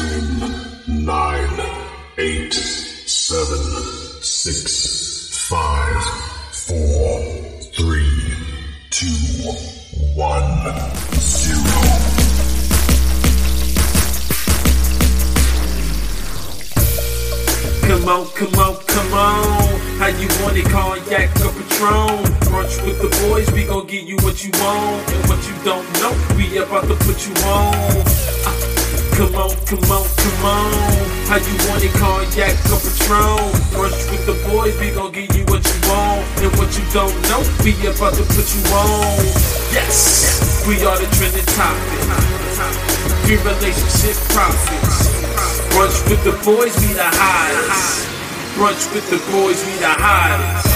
Ten, nine, eight, seven, six, five, four, three, two, one, zero. Come on, come on, come on. How you want it, cognac or Patron? Brunch with the boys, we gon' give you what you want. And what you don't know, we about to put you on. Come on, come on, come on. How you want it, cognac or Patron? Brunch with the boys, we gon' give you what you want. And what you don't know, we about to put you on. Yes, we are the trending topic. We relationship prophets. Brunch with the boys, we the hottest. Brunch with the boys, we the hottest.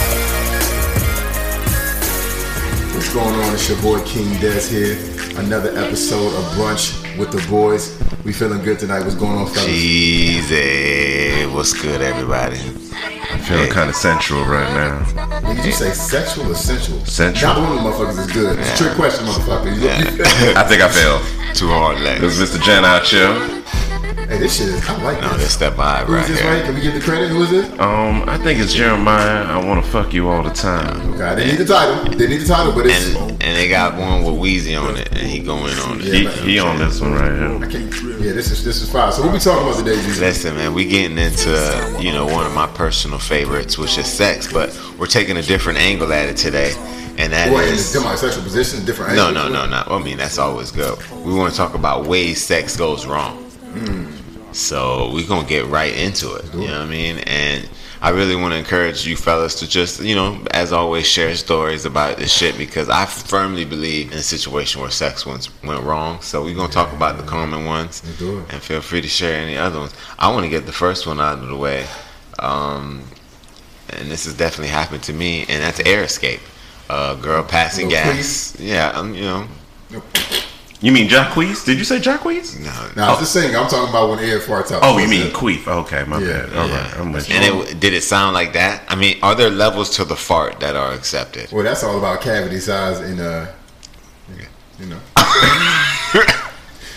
What's going on? It's your boy King Des here. Another episode of Brunch with the Boys. We feeling good tonight. What's going on, fellas? Easy. Eh, what's good, everybody? I'm feeling kind of sensual right now. Did you say sexual or sensual? Sensual. Not one of them motherfuckers is good. It's a trick question, motherfucker. You- I think I failed. too hard This legs. is Mr. Jen out here. Hey, this shit is. I like No, this. that vibe Who is right this here. right? Can we get the credit? Who is this? Um, I think it's Jeremih. I want to fuck you all the time. Okay, I didn't need the title. Didn't need the title, but it's. And and they got one with Wheezy on it, and he going on it. He, he on this one right here. Okay. Yeah, this is this is fire. So what we talking about today, Jesus? Listen, man, we getting into you know one of my personal favorites, which is sex, but we're taking a different angle at it today, and that What is sexual position? Different. no, no, no, no. I mean that's always good. We want to talk about ways sex goes wrong. So we're gonna get right into it. You know what I mean? And I really want to encourage you fellas to just, you know, as always, share stories about this shit because I firmly believe in a situation where sex went, went wrong. So we're gonna talk about the common ones, and feel free to share any other ones. I want to get the first one out of the way, um, and this has definitely happened to me, and that's air escape. Uh, girl passing Little gas. Yeah, um, you know, You mean Jacquees? Did you say Jacquees? no, Now, I was just saying. I'm talking about when air farts out. Oh, you mean Queef? Okay, my Yeah, bad. All Yeah. right, I'm with you. And it, did it sound like that? I mean, are there levels to the fart that are accepted? Well, that's all about cavity size and uh, you know.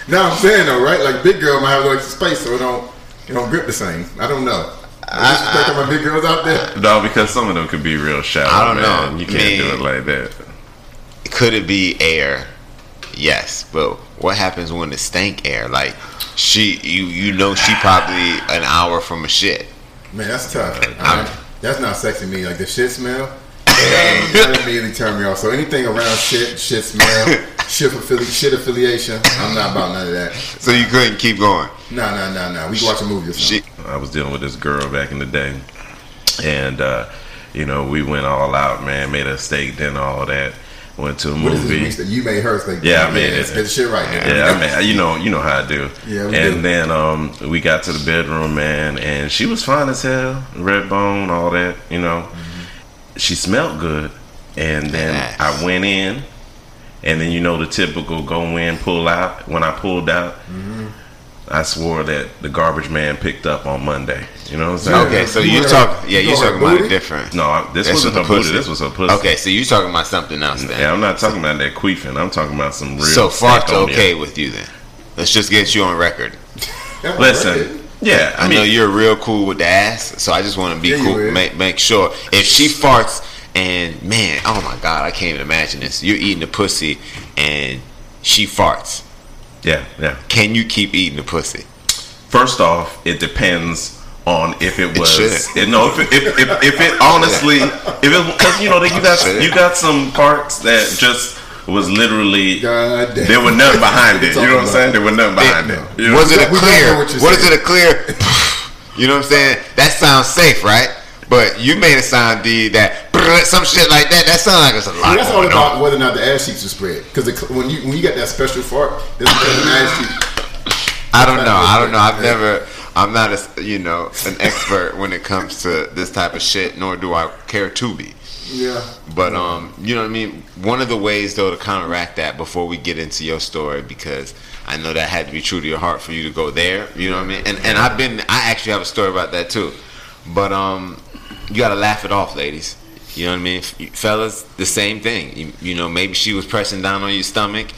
no, I'm saying though, right? Like big girl might have like space, so it don't it don't grip the same. I don't know. I, disrespect all my big girls out there. No, because some of them could be real shallow. I don't man. know. You can't do it like that. Could it be air? Yes, but what happens when it's stank air? Like she, you, you know, she probably an hour from a shit. Man, that's tough. I- that's not sexy to me. Like the shit smell. That, that immediately turn me off. So anything around shit, shit smell, shit, affili- shit affiliation, I'm not about none of that. So you couldn't keep going. Nah, nah, nah, nah. We can watch a movie or something. I was dealing with this girl back in the day, and uh, you know we went all out, man. Made a steak dinner, all that. Went to a What is movie. this? You made her think. Yeah, I made it. Get the shit right. man. Yeah, I mean, you know, you know how I do. Yeah, and do. then um, we got to the bedroom, man, and she was fine as hell, red bone, all that. You know, Mm-hmm. she smelled good, and then. I went in, and then you know the typical go in, pull out. When I pulled out, Mm-hmm. I swore that the garbage man picked up on Monday. You know what I'm saying? okay, so You you talk. Yeah, you you talking about booty? it different. No, I- this This wasn't was her a booty. pussy. This was a pussy. Okay, so you talking about something else then? Yeah, I'm not talking about that queefing. I'm talking about some real. so fart's stank on you. okay with you then? Let's just get you on record. That's my record. Listen, yeah, I, I, know mean, you're real cool with the ass, so I just want to be Yeah, cool. Make make sure if she farts and man, oh my god, I can't even imagine this. You're eating the pussy and she farts. Yeah, yeah. Can you keep eating the pussy? First off, it depends on if it was. should. It, no, if it, if, if, if it honestly, if it because you know you got you got some parts that just was literally God damn. there were nothing behind it. You know what I'm saying? There were nothing behind It- it. You know? Was it a We don't know clear? What is it a clear? You know what I'm saying? That sounds safe, right? But you made it sound D that some shit like that. That sounds like it's a lot. That's all about on. whether or not the ass cheeks are spread. Because when you when you got that special fart, there's there's an ass cheek. I don't know. I don't know. I've never. I'm not a you know an expert when it comes to this type of shit. Nor do I care to be. Yeah. But um, you know what I mean. One of the ways though to counteract that before we get into your story, because I know that had to be true to your heart for you to go there. You know what I mean. And and I've been. I actually have a story about that too. But um, you gotta laugh it off, ladies. You know what I mean, fellas. The same thing. You, you know, maybe she was pressing down on your stomach,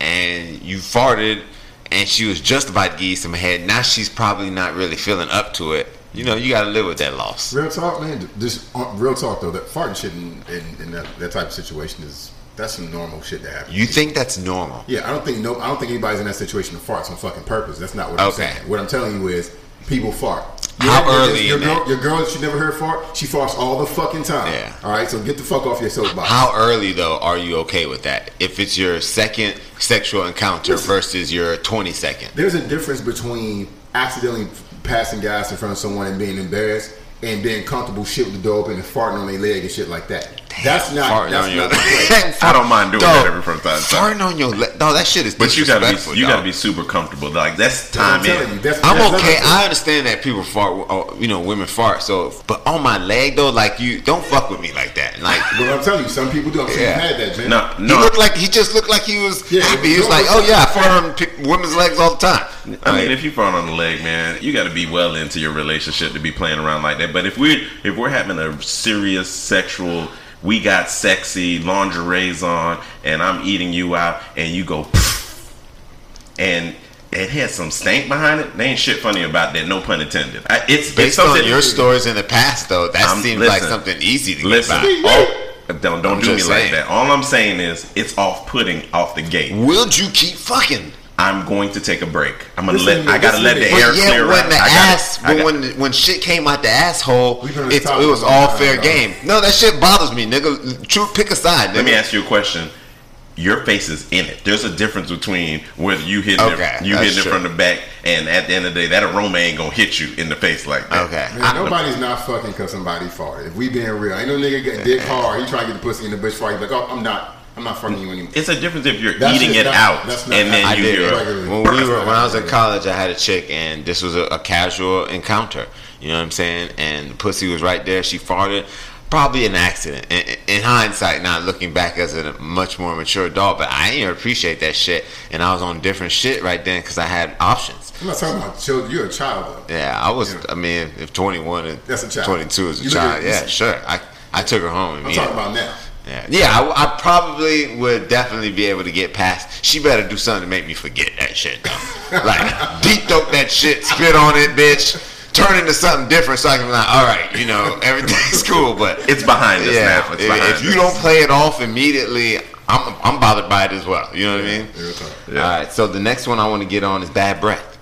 and you farted, and she was just about to give you some head. Now she's probably not really feeling up to it. You know, you got to live with that loss. Real talk, man. Just uh, real talk though. That farting shit in, in, in that, that type of situation is that's some normal shit to happen. You think that's normal? Yeah, I don't think no. I don't think anybody's in that situation to farts on fucking purpose. That's not what I'm Okay. saying. What I'm telling you is people fart. How your- early Your in girl, that? your girl that you never heard fart, she farts all the fucking time. Yeah. All right, so get the fuck off your soapbox. How early though are you okay with that? If it's your second sexual encounter Listen. versus your 20 second. There's a difference between accidentally passing gas in front of someone and being embarrassed and being comfortable shit with the door open and farting on their leg and shit like that. that's not. Farting That's on your not the. I don't mind doing that every from time. Farting on your leg. No, that shit is But you gotta be you dog. gotta be super comfortable. Like that's That's what I'm time in. you. That's, I'm that's okay. another I understand that people fart. Or, you know, women fart. So, but on my leg though, like you don't fuck with me like that. Like But I'm telling you, some people do. I'm saying Yeah. you had that, man. No, he no. looked like he just looked like he was Yeah, happy. He was like, oh yeah, I fart on women's legs all the time. I mean, if you fart on the leg, man, you got to be well into your relationship to be playing around like that. But if we're if we're having a serious sexual, we got sexy lingerie's on, and I'm eating you out, and you go, and it had some stank behind it. There ain't shit funny about that. No pun intended. I, it's it's Based on your stories in the past, though, that I'm- seems like something easy to Listen, get by. all, don't don't I'm do me just like that. All I'm saying is it's off putting off the gate. Would you keep fucking? I'm going to take a break. I'm gonna Listen to let. I gotta let the me. But air yeah, clear when out. the I gotta- ass, I but when when shit came out the asshole, We've been on this it's, topic it was all fair dog. game. No, that shit bothers me, nigga. True, pick a side. Nigga. Let me ask you a question. Your face is in it. There's a difference between whether you hit Okay, it, you that's hitting it from the back, and at the end of the day, that aroma ain't gonna hit you in the face like that. Okay. Man, nobody's not fucking because somebody farted. If we being real, ain't no nigga get dick hard. He trying to get the pussy in the bitch fart. He's like, oh, I'm not. I'm not fucking you anymore. It's a difference if you're That's eating it. it That- out that's not- and then I you did. hear. regularly. When we were when I was in college, I had a chick, and this was a, a casual encounter. You know what I'm saying? And the pussy was right there. She farted. Probably an accident. In, in hindsight, not looking back as a much more mature adult, but I didn't appreciate that shit. And I was on different shit right then because I had options. I'm not talking about children. You're a child though. Yeah, I was. Yeah. I mean, if 21 and That's a child. 22 is a You child, at- yeah, sure. I I took her home. I'm immediately. talking about now. Yeah, yeah. I, I probably would definitely be able to get past. She better do something to make me forget that shit, though. like deep throat that shit, spit on it, bitch. Turn into something different, so I can be like, all right, you know, everything's cool. But It's behind us yeah, now. It's if, if you don't play it off immediately, I'm I'm bothered by it as well. You know what I mean? Yeah. All right. So the next one I want to get on is bad breath.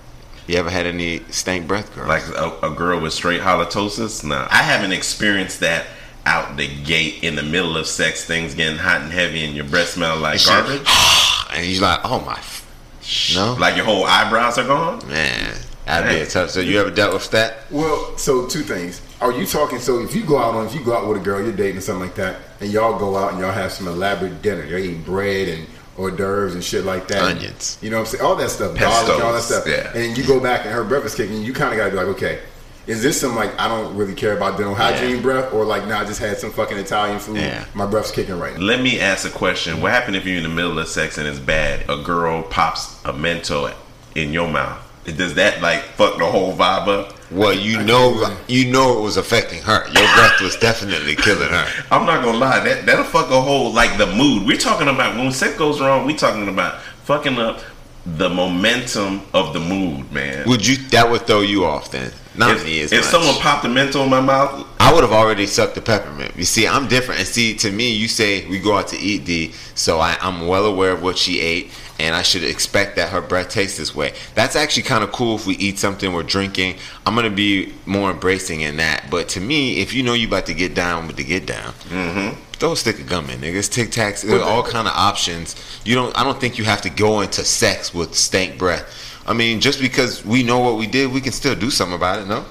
You ever had any stank breath, girl? like a, a girl with straight halitosis. No, I haven't experienced that out the gate in the middle of sex. Things getting hot and heavy, and your breath smell like Shit. garbage. and he's like, oh my, f- no, Like your whole eyebrows are gone. man, that'd be a tough. So you ever dealt with that? Well, so two things. Are you talking? So if you go out on, if you go out with a girl, you're dating or something like that, and y'all go out and y'all have some elaborate dinner, you're eating bread and hors d'oeuvres and shit like that, Onions. You know what I'm saying? All that stuff, Pestos, garlic, all that stuff. yeah. And you go back and her breath is kicking. You kind of got to be like, okay, is this some like I don't really care about dental hygiene Yeah. breath, or like nah, I just had some fucking Italian food. Yeah. My breath's kicking right now. Let me ask a question. What happened if you're in the middle of sex and it's bad? A girl pops a mental in your mouth. Does that like fuck the whole vibe up? Well, you I know, you know it was affecting her. Your breath was definitely killing her. I'm not gonna lie, that that'll fuck a whole like the mood. We're talking about when sex goes wrong. We talking about fucking up the momentum of the mood, man. Would you? That would throw you off then. Not if me as if much. someone popped a mental in my mouth, I would have already sucked the peppermint. You see, I'm different. And see, to me, you say we go out to eat, D. So I, I'm well aware of what she ate, and I should expect that her breath tastes this way. That's actually kind of cool if we eat something, we're drinking. I'm gonna be more embracing in that. But to me, if you know you about to get down with the get down, Mm-hmm. Throw a stick of gum in, niggas. Tic Tacs, there's all kind of options. You don't. I don't think you have to go into sex with stank breath. I mean, just because we know what we did, we can still do something about it. No.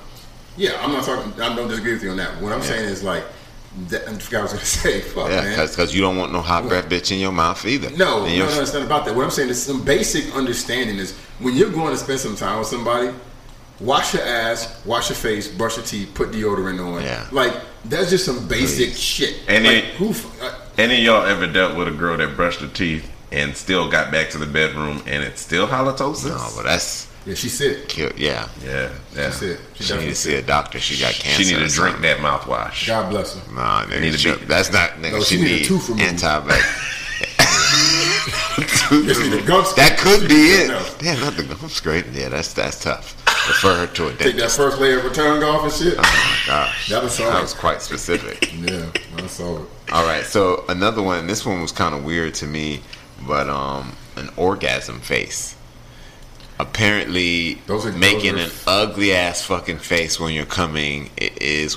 Yeah, I'm not talking. I don't disagree with you on that. What I'm saying is like, that, I forgot what I was gonna say. Fuck, Yeah, man. because you don't want no hot breath bitch in your mouth either. No, no, no, it's not about that. What I'm saying is some basic understanding is when you're going to spend some time with somebody, wash your ass, wash your face, brush your teeth, put deodorant on. Yeah. Like that's just some basic shit. And like, it- who? Uh, any of y'all ever dealt with a girl that brushed her teeth and still got back to the bedroom and it's still halitosis? No, but that's yeah, she sick. kill. Yeah, yeah, yeah. She sick. She, she definitely need to see a doctor. She got cancer. She need to drink that mouthwash. God bless her. Nah, nigga, Need to she- be- that's not nigga. No, she, she need a need tooth removed. antibiotic. Just need the gum scrape. that could be it. Damn, not the gum scrape. Yeah, that's that's tough. Refer her to a Take that first layer of return golf and shit. Oh my gosh, That was that was quite specific. Yeah, I saw it. All right, so another one. This one was kind of weird to me, but um, an orgasm face. Apparently, Those are- making those an ugly ass fucking face when you're coming i- is,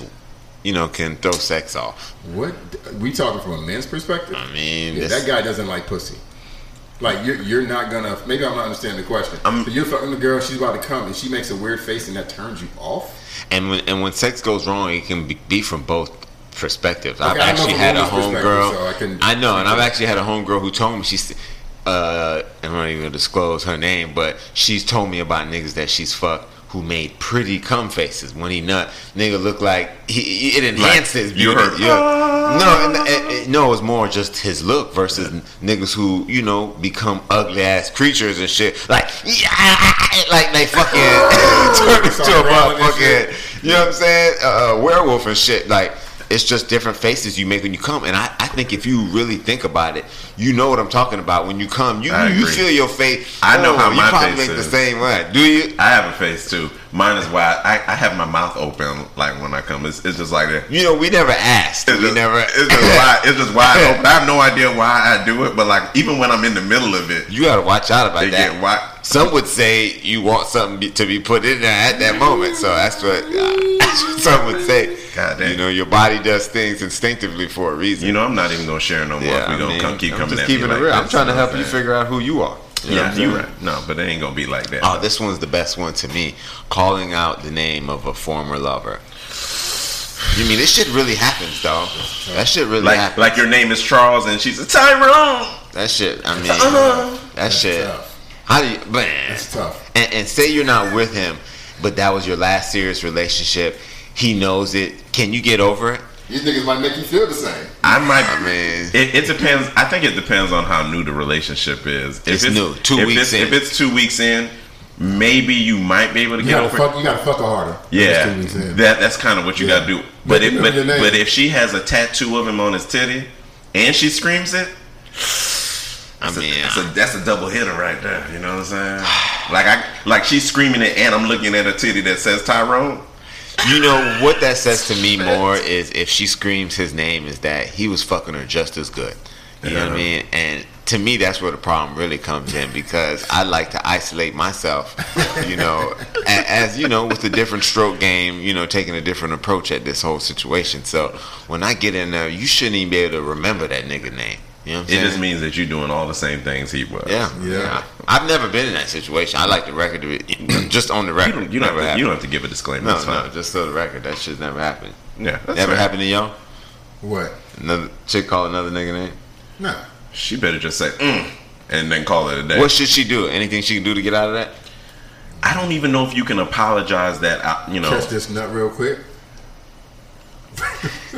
you know, can throw sex off. What we talking from a man's perspective? I mean, Yeah, this- that guy doesn't like pussy. Like you're, you're not gonna. Maybe I'm not understanding the question. So you're fucking the girl. She's about to come, and she makes a weird face, and that turns you off. And when and when sex goes wrong, it can be, be from both perspectives. I've Okay, I know actually had a woman's home girl. so I can- I know, and I've actually had a home girl who told me she's. Uh, I'm not even gonna disclose her name, but she's told me about niggas that she's fucked who made pretty cum faces when he nut. Nigga looked like he, it enhanced Like, his you beauty. heard, yeah. No, no, it was more just his look versus niggas who you know become ugly ass creatures and shit. Like yeah, like they fucking turn into a Start growling and motherfucking. You know what I'm saying? Uh, uh, werewolf and shit. Like it's just different faces you make when you come. And I, I think if you really think about it, you know what I'm talking about. When you come, you you, you feel your face. I know Oh, how you my probably face make the same way. Do you? I have a face too. Mine is wide. I, I have my mouth open like when I come. It's, it's just like that. You know, we never asked. It's we just, never. It's just wide. It's just wide open. I have no idea why I do it, but like even when I'm in the middle of it, you gotta watch out about that. get wide. Some would say you want something to be put in there at that moment. So that's what, uh, that's what some would say. God damn. You know, your body does things instinctively for a reason. You know, I'm not even gonna share no more. yeah, if we I gonna mean, come keep I'm coming just at keeping me it like real. this, I'm trying to help what you figure out who you are. You know what Yeah, I'm you're saying? right. No, but it ain't gonna be like that. Oh, this one's the best one to me. Calling out the name of a former lover. You mean this shit really happens, though? That shit really like happens. like your name is Charles and she's a Tyrone. that shit. I mean, Uh-huh. that shit. tough. How do you, man? It's tough. And, and say you're not with him, but that was your last serious relationship. He knows it. Can you get over it? These niggas might make you feel the same. I might. I mean, It, it depends. I think it depends on how new the relationship is. If It's new. Two if weeks it's, in. If it's two weeks in, maybe you might be able to You get gotta over. fuck. it. You gotta fuck her harder. Yeah, That's two weeks in. that that's kind of what you Yeah. got to do. But But you if but, but if she has a tattoo of him on his titty and she screams it, I that's, mean, a, that's a that's a double hitter right there. You know what I'm saying? Like I like she's screaming it and I'm looking at a titty that says Tyrone. You know what that says to me more is if she screams his name is that he was fucking her just as good. You know what I mean? And to me, that's where the problem really comes in because I like to isolate myself. You know, as you know, with a different stroke game, you know, taking a different approach at this whole situation. So when I get in there, you shouldn't even be able to remember that nigga name. You know what I'm It saying? just means that you're doing all the same things he was. yeah, Yeah. yeah. I've never been in that situation. I like the record to be just on the You record. don't, you, don't never have to, happened. you don't have to give a disclaimer. No, That's fine. no, just so the record, that shit never happened. Yeah, that's Never fair. happened to y'all? What? Another chick call another nigga name? Nah. She better just say mm, and then call it a day. What should she do? Anything she can do to get out of that? I don't even know if you can apologize that. uh, You know, Catch this nut real quick.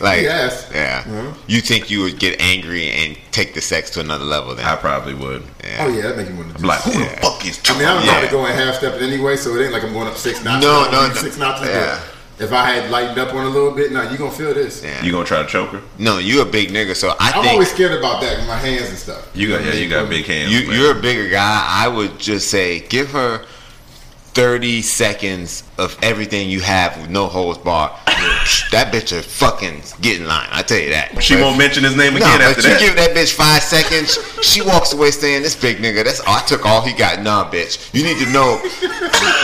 Like, Yes. yeah. Mhm. You think you would get angry and take the sex to another level then? I probably would. yeah. Oh yeah, that make you want to. I'm like, who Yeah. the fuck is I mean, I'm Tyrone? Yeah. probably going half stepping anyway, so it ain't like I'm going up six notches. No, no, no. six notches. Yeah. If I had lightened up on a little bit, now you gonna feel this. Yeah. You gonna try to choke her? No, you a big nigga, so I I'm think always scared about that with my hands and stuff. You got yeah, you got big hands. you, man. you're a bigger guy. I would just say give her 30 seconds of everything you have with no holds barred. That bitch will fucking get in line. I tell you that. She But- won't mention his name No, again but after you give that bitch five seconds, she walks away saying, "This big nigga, that's all, I took all he got." Nah, bitch, you need to know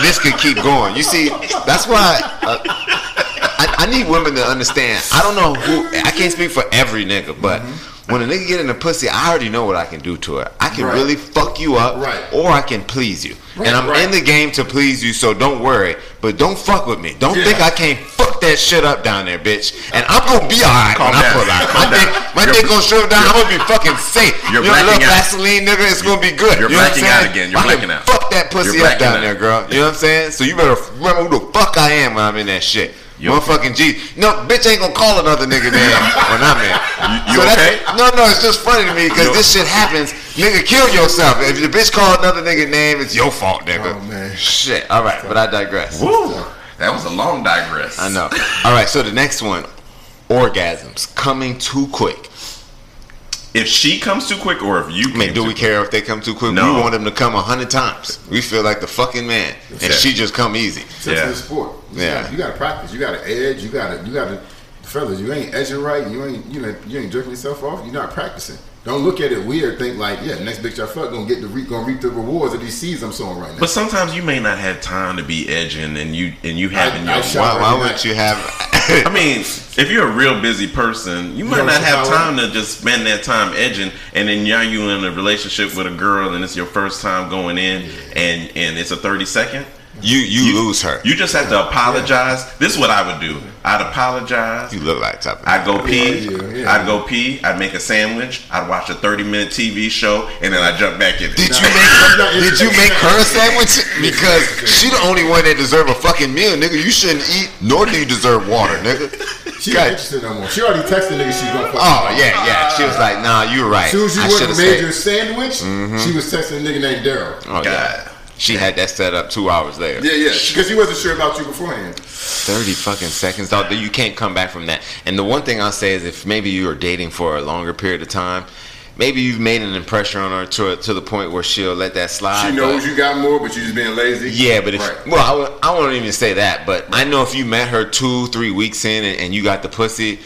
this could keep going. You see, that's why uh, I, I need women to understand. I don't know who I can't speak for every nigga, but when a nigga get in the pussy, I already know what I can do to her. I can Right. really fuck you up, Right. or I can please you. Right, and I'm in the game to please you, so don't worry. But don't fuck with me. Don't Yeah. think I can't fuck that shit up down there, bitch. And I'm gonna be alright when Calm I pull out. My dick, my You're- dick gonna shrivel down. I'm gonna be fucking safe. You're you know, a little out. Vaseline, nigga, it's gonna be good. You're you know blacking out again. You're blacking out. Fuck that pussy You're up down blacking there, girl. You know what I'm saying? So you better remember who the fuck I am when I'm in that shit. You Motherfucking G. No, bitch ain't gonna call another nigga name when I'm in. You- you that's- okay? No, no, it's just funny to me because this shit happens. Nigga, kill yourself. If the bitch call another nigga name, it's your fault, nigga. Oh, man. Shit. All right, but I digress. Woo, that was a long digress. I know. All right, so the next one, orgasms coming too quick. If she comes too quick or if you I mean, came do too we care if they come too quick? No. We want them to come a hundred times. We feel like the fucking man, and Yeah. she just come easy. Sex Yeah. is a sport. You Yeah. gotta- you gotta practice. You gotta edge. You gotta, you gotta, fellas. You ain't edging right. You ain't, you know, you ain't jerking yourself off. You're not practicing. Don't look at it weird. Think like, yeah, next bitch I fuck gonna get the re- gonna reap the rewards of these seeds I'm sowing right now. But sometimes you may not have time to be edging, and you and you having I your. shot- Why, why Right. would you have? I mean, if you're a real busy person, you might know not have time to just spend that time edging, and then now you in a relationship with a girl, and it's your first time going in, and and it's a thirty second. You you lose her. You just have to apologize. This is what I would do. I'd apologize. You look like type of. I'd go pee. Yeah, yeah, yeah. I'd go pee. I'd make a sandwich. I'd watch a 30 minute TV show, and then I'd jump back in. Did it. you make her, did you make her a sandwich? Because she the only one that deserve a fucking meal, nigga. You shouldn't eat, nor do you deserve water, nigga. she God. ain't interested no more. She already texted nigga she's gonna fuck. Oh yeah, yeah. She was like, "Nah, you're right." As soon as you I went should've and made your sandwich, mm-hmm. she was texting a nigga named Daryl. Oh yeah. She had that set up two hours there. Yeah, yeah, because she wasn't sure about you beforehand. Thirty fucking seconds, dog. You can't come back from that. And the one thing I'll say is, if maybe you are dating for a longer period of time, maybe you've made an impression on her to to the point where she'll let that slide. She knows but- you got more, but you're just being lazy. Yeah, but if Right. well, I, won't- I won't even say that. But I know if you met her two, three weeks in and, and you got the pussy,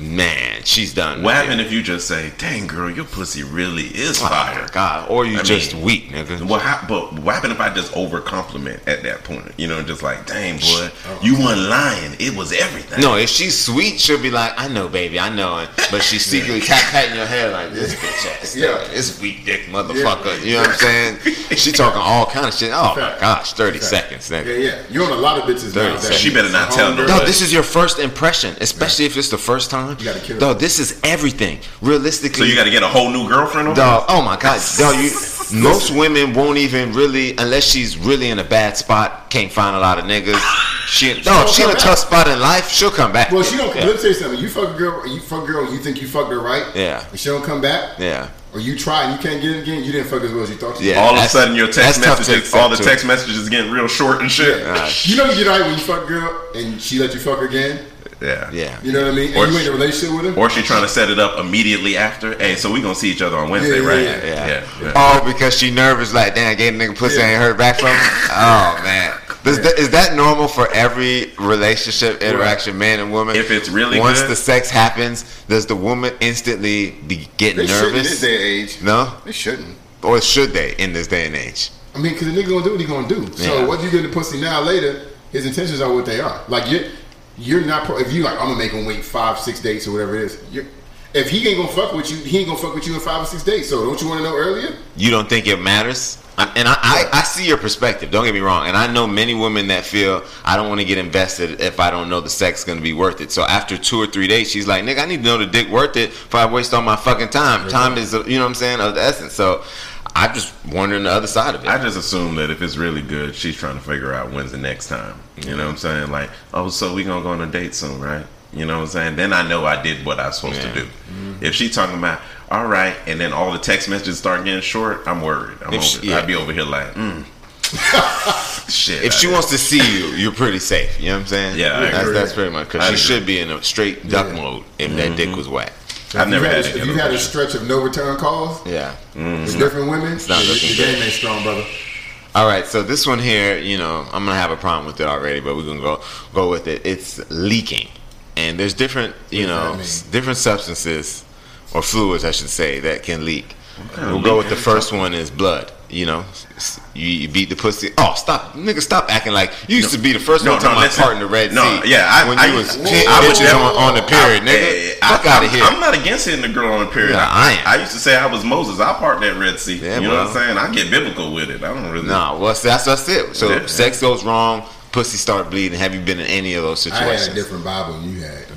man, she's done. What happened if you just say, "Dang girl, your pussy really is Oh, fire"? my God, or you I just mean, weak, nigga. But what happened if I just over compliment at that point? You know, just like, "Dang boy, Oh. you weren't lying. It was everything." No, if she's sweet, she'll be like, "I know, baby, I know," but she's secretly tap patting your head like this bitch ass, Yeah. yeah, this weak dick motherfucker. You know what I'm saying? She talking all kind of shit. Oh my gosh, thirty Fact. seconds, Yeah, nigga. yeah. You're on a lot of bitches now. Thirty that- seconds. She better not tell no- No, this is your first impression, especially if it's the first time. You gotta kill No, it. this is everything. Realistically, So you got to get a whole new girlfriend over. Dog, oh my god, dog, you most women won't even really unless she's really in a bad spot, can't find a lot of niggas. She dog, don't she in a come tough spot in life, she'll come back. Well, she don't. Yeah. Let me tell you something. You fuck a girl. You fuck a girl. You think you fucked her right. Yeah. And she don't come back. Yeah. Or you try and you can't get it again. You didn't fuck as well as you thought. You Yeah. all of a sudden, your text messages, all the text messages getting real short and shit. Uh, You know you get right when you fuck a girl and she let you fuck her again. Yeah, yeah. You know what I mean? Or And you she- ain't in a relationship with her. Or she trying to set it up immediately after. Hey, so we gonna see each other on Wednesday, Yeah, right? yeah, Yeah. yeah. yeah. Oh, because she nervous, like, damn, gave a nigga pussy, Yeah. ain't heard back from him. Oh man, Does that, is that normal for every relationship interaction, man and woman? If it's really once good- the sex happens, does the woman instantly be getting They shouldn't in nervous? this day and age. No, They shouldn't. or should they in this day and age? I mean, because the nigga gonna do what he gonna do. So what you get the pussy now later, his intentions are what they are. Like you're, you're not. Pro- if you like, I'm gonna make him wait five, six dates or whatever it is. You're, if he ain't gonna fuck with you, he ain't gonna fuck with you in five or six days. So don't you want to know earlier? You don't think it matters? I- And I, I, I see your perspective. Don't get me wrong. And I know many women that feel I don't want to get invested if I don't know the sex is going to be worth it. So after two or three days, she's like, "Nigga, I need to know the dick worth it if I waste all my fucking time. Time is, you know what I'm saying, of the essence." So I'm just wondering the other side of it. I just assume that if it's really good, she's trying to figure out when's the next time. You know what I'm saying? Like, oh, so we gonna go on a date soon, right? You know what I'm saying? Then I know I did what I was supposed Yeah. to do. If she's talking about all right, and then all the text messages start getting short, I'm worried. I'm If over, she- yeah. I'd be over here like, mm. shit. if she I- wants to see you, you're pretty safe. You know what I'm saying? Yeah, I that's, agree. that's pretty much because she should be in a straight duck Yeah. mode if that dick was whack. I've never if had you. If you had a stretch of no return calls Yeah. with mm-hmm. different women, not yeah, your- looking your game ain't strong, brother. All right, so this one here, you know, I'm gonna have a problem with it already, but we're gonna go go with it. It's leaking, and there's different, you What know, s- different substances or fluids, I should say, that can leak. We'll go with the first one is blood. You know, you, you beat the pussy. Oh, stop, nigga! Stop acting like you used to be the first No, one to no, my listen. part in the Red No, Sea. yeah, I- when I- you was Whoa, I would bitches never- on, on the period, I- nigga. I- Fuck out I'm- of here. I'm not against hitting the girl on the period. Yeah, I am. I used to say I was Moses. I part that Red Sea. Yeah, you know what I'm saying? I get biblical with it. I don't really. Nah, well, that's that's it. So Yeah. sex goes wrong, pussy start bleeding. Have you been in any of those situations? I had a different Bible than you had.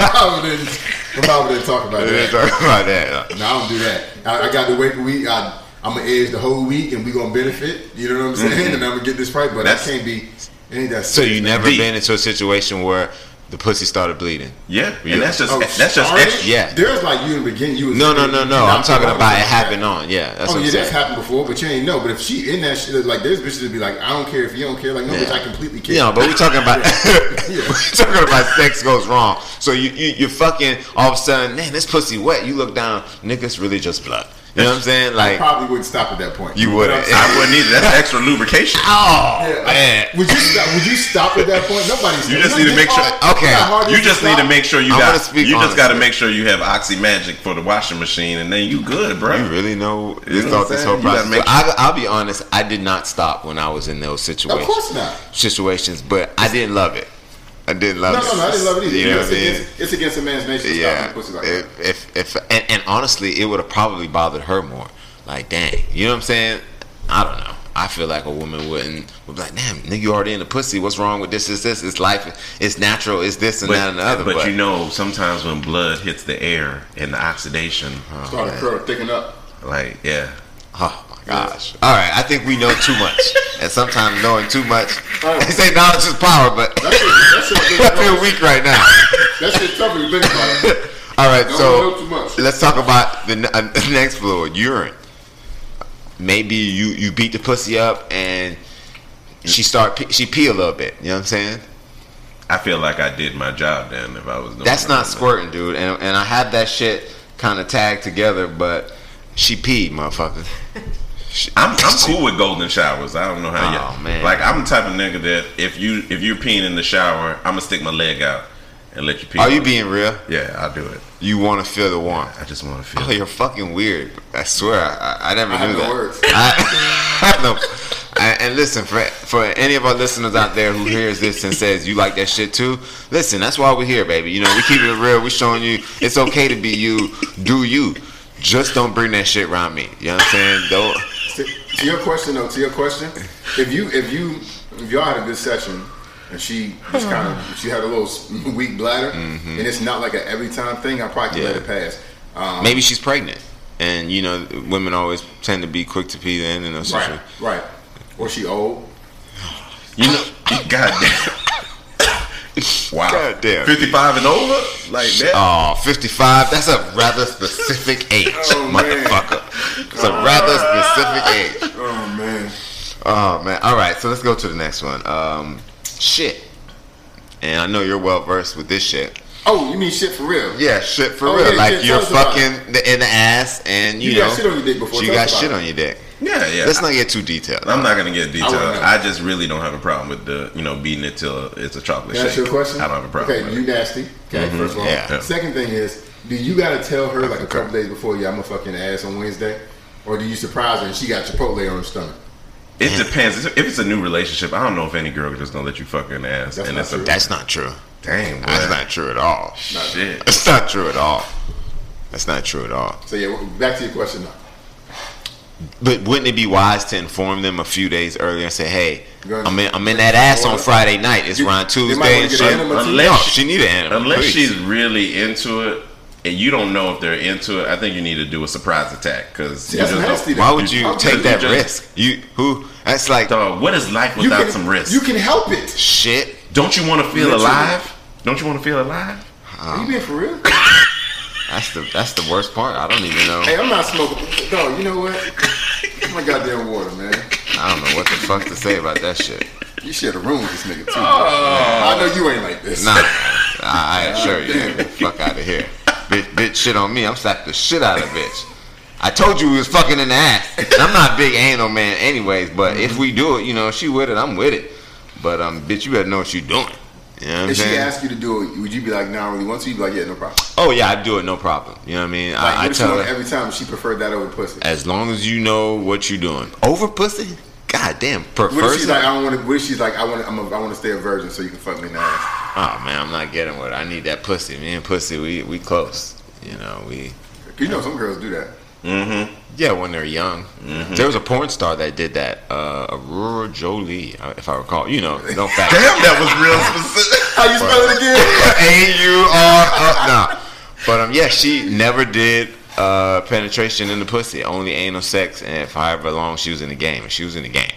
my Bible didn't. My Bible didn't talk about We didn't talk about that. No, I don't do that. I, I got to wait a week. I, I'm gonna edge the whole week, and we gonna benefit. You know what I'm saying? Mm-hmm. And I'm gonna get this right, but That's- that can't be. Ain't that So you never Deep. been into a situation where The pussy started bleeding. Yeah, Yeah. and that's just Oh, that's just started? extra. Yeah. There's like you in the beginning. You was No, no, no, no. I'm talking about it happening. happened on. Yeah, that's Oh what yeah, I'm that's saying. happened before, but you ain't know. But if she in that shit, like there's bitches that be like, I don't care if you don't care. Like no, Yeah. bitch, I completely care. You know, but we're talking about we're talking about sex goes wrong. So you, you you fucking all of a sudden, man, this pussy wet. You look down, niggas really just blood. You know what I'm saying? I Like, probably wouldn't stop at that point. You know wouldn't. what I'm saying? I wouldn't either. That's extra lubrication. Oh, oh Yeah, man. Would you stop? Would you stop at that point? Nobody's. You just need to make sure- Okay. You just need to make sure you got. gonna speak You just got to make sure you have Oxy Magic for the washing machine, and then you good, bro. You really know You this know thought this whole process. make- So I, I'll be honest. I did not stop when I was in those situations. Of course not. Situations, but I didn't love it. I didn't love No, it. no, no. I didn't love it either. You know what it's, I mean? against, it's against a man's nature yeah. pussy like if, if if and, and honestly, it would have probably bothered her more. Like, dang, you know what I'm saying? I don't know. I feel like a woman wouldn't would be like, damn, nigga, you already in the pussy. What's wrong with this? Is this? It's life. It's natural. It's this and that and the other. but you know, sometimes when blood hits the air and the oxidation, Started curl, thicken up. like yeah, Oh my gosh! All right, I think we know too much, and sometimes knowing too much. Oh. They say knowledge is power, but That shit, that shit, I feel weak right now. That shit tough when you think about it. All right, Don't so know too much. let's talk about the n- uh, next fluid, urine. Maybe you you beat the pussy up and she start she pee a little bit. You know what I'm saying? I feel like I did my job then if I was doing. That's not squirting, dude. And and I had that shit kind of tagged together, but she peed, motherfucker. She- I'm, I'm cool with golden showers. I don't know how you. Oh, man. Like I'm the type of nigga that if you if you're peeing in the shower, I'm gonna stick my leg out and let you pee. Are you on being real? Yeah, I'll do it. You want to feel the warmth? I just want to feel. Oh, you're fucking weird. I swear, I, I never I knew no that. words. I, I no. I, and listen, for for any of our listeners out there who hears this and says you like that shit too, listen, that's why we're here, baby. You know, we keep it real. We're showing you it's okay to be you. Do you? Just don't bring that shit around me. You know what I'm saying? Don't. To, to your question though, to your question, if you if you if y'all had a good session and she just kind of she had a little weak bladder and it's not like a every time thing, I probably could let it pass. Um, Maybe she's pregnant, and you know, women always tend to be quick to pee then. And those right, right, or she old. You know, goddamn. Wow. Goddamn. 55 and over? Like that? Oh, 55. That's a rather specific age, Oh, man. motherfucker. It's a rather specific age. Oh man, Oh man. All right, so let's go to the next one. Um, shit. And I know you're well versed with this shit. oh you mean shit for real? Yeah, shit for Oh, real. yeah, like yeah, you're tell us about fucking the, in the ass, and you, You know got shit on your dick before. you got shit it. on your dick. Yeah, yeah. Let's not get too detailed. I'm not gonna get detailed. wouldn't. I, just really don't have a problem with the, you know, beating it till it's a chocolate Can I ask shake. you a question? I don't have a problem. Okay, with you it. nasty. Okay, mm-hmm. first of all. Yeah. Yeah. Second thing is, do you gotta tell her like a couple days before, yeah, I'm a fucking ass on Wednesday, or do you surprise her and she got Chipotle on her stomach? It depends. If it's a new relationship, I don't know if any girl is just gonna let you fuck her in the ass. That's and not it's true. a That's not true. dang. That's not true at all. shit. That's not true at all. That's not true at all. So yeah, back to your question now. But wouldn't it be wise to inform them a few days earlier and say, "Hey, I'm in, I'm in that ass on Friday night. It's You- around Tuesday and get shit." an enema too. Unless No, she- she need an animal. Unless please. she's really into it and you don't know if they're into it, I think you need to do a surprise attack because See, that's nasty. Why would you How take could that just- risk? You who? That's like Dog, what is life without can, some risk? You can help it. shit. don't you want to feel Literally. alive? Don't you want to feel alive? Are you being for real? That's the that's the worst part. I don't even know. hey, I'm not smoking. Dog, you know what? Get my goddamn water, man. I don't know what the fuck to say about that shit. You should have room with this nigga too. bro. I know you ain't like this. Nah, I, I assure you, fuck out of here. Bitch, bitch, shit on me. I'm slapped the shit out of bitch. I told you we was fucking in the ass. And I'm not a big anal man, anyways. But if we do it, you know, she with it, I'm with it. But um, bitch, you better know what you're doing. You know If she asked you to do it, would you be like, "Nah, I really want to"? You'd be like, "Yeah, no problem." oh yeah, I'd do it, no problem. You know what I mean? Like, I, I tell her every time she preferred that over pussy? as long as you know what you're doing. Over pussy? God damn. What if she's like, "I don't want to"? What if she's like, "I want, I'm a, I want to stay a virgin so you can fuck me in the ass"? oh man, I'm not getting what. I need that pussy. Me and pussy, we we close. You know, we. You know, some girls do that. Mm-hmm. Yeah, when they're young. There was a porn star that did that. Uh, Aurora Jolie, uh, if I recall. You know, don't fact. Damn, that was real specific. How you spell it again? A U R. No, but um, yeah, she never did uh penetration in the pussy. Only anal sex, and for however long she was in the game, and she was in the game.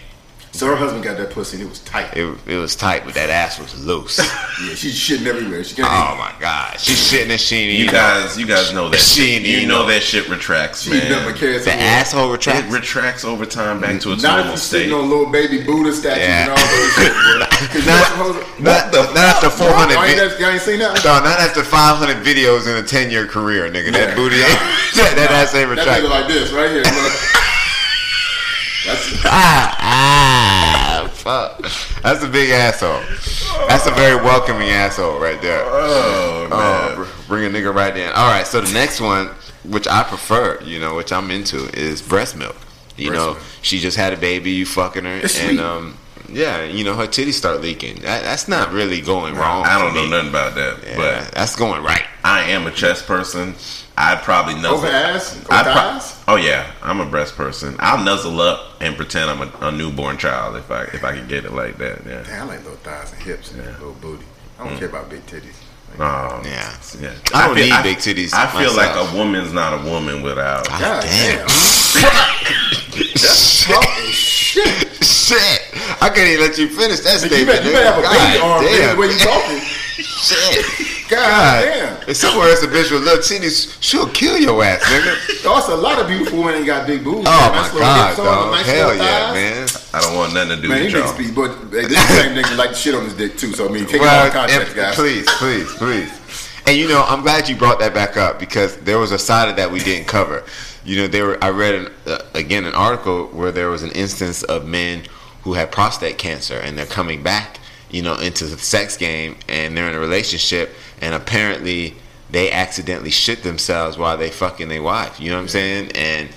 So her husband got that pussy and it was tight. It, it was tight, but that ass was loose. Yeah, she's shitting everywhere. She oh can't. my god, she's shitting and she ain't You even- guys, you guys know that. She Shit. ain't You even know know. that shit retracts, she man. never cares. The asshole retracts. It retracts over time back to its Not if normal you're state. sitting on little baby Buddha statues Yeah. and all those shit. bro. 'Cause you Not- know what- not, not after 400 Y'all ain't, that- y'all ain't seen that? No, not after 500 videos in a 10 year career, nigga. That Yeah. booty ain't. that, that ass ain't That retract. nigga like this right here. Look. That's Ah, ah, fuck. That's a big asshole. That's a very welcoming asshole right there. Oh man. Oh, br- bring a nigga right in. All right, so the next one, which I prefer, you know, which I'm into, is breast milk. You Breast know, milk. she just had a baby, you fucking her, It's and sweet. um, yeah, you know, her titties start leaking. That, that's not really going wrong. I don't know me. nothing about that, Yeah, but that's going right. I am a chest person. I'd probably nuzzle. over ass, over I'd pro- thighs. oh yeah, I'm a breast person. I'll nuzzle up and pretend I'm a, a newborn child if I if I can get it like that. Yeah. Damn, I like little thighs and hips and that little booty. I don't care about big titties. Um, Yeah. yeah. I don't feel- need big titties I feel myself. like a woman's not a woman without. God, God damn. damn. That's tough as shit. Shit. I can't even let you finish that You statement. better, you better have a nigga. baby God arm damn. damn. the way you talking. Shit. God, damn. If somewhere it's a bitch with little titties, she'll kill your ass, nigga. There's a lot of beautiful women ain't got big boobs. Oh man. my Nice little god, hips on, dog. nice Hell yeah, thighs. man. I don't want nothing to do Man, with he y'all. makes speed, but hey, this the same nigga like to shit on his dick too. So I mean, take it Well, out of context, if- guys. please, please, please. And you know, I'm glad you brought that back up because there was a side of that we didn't cover. You know, there were. I read an, uh, again an article where there was an instance of men who had prostate cancer and they're coming back, you know, into the sex game and they're in a relationship and apparently they accidentally shit themselves while they fucking their wife. You know what I'm saying? And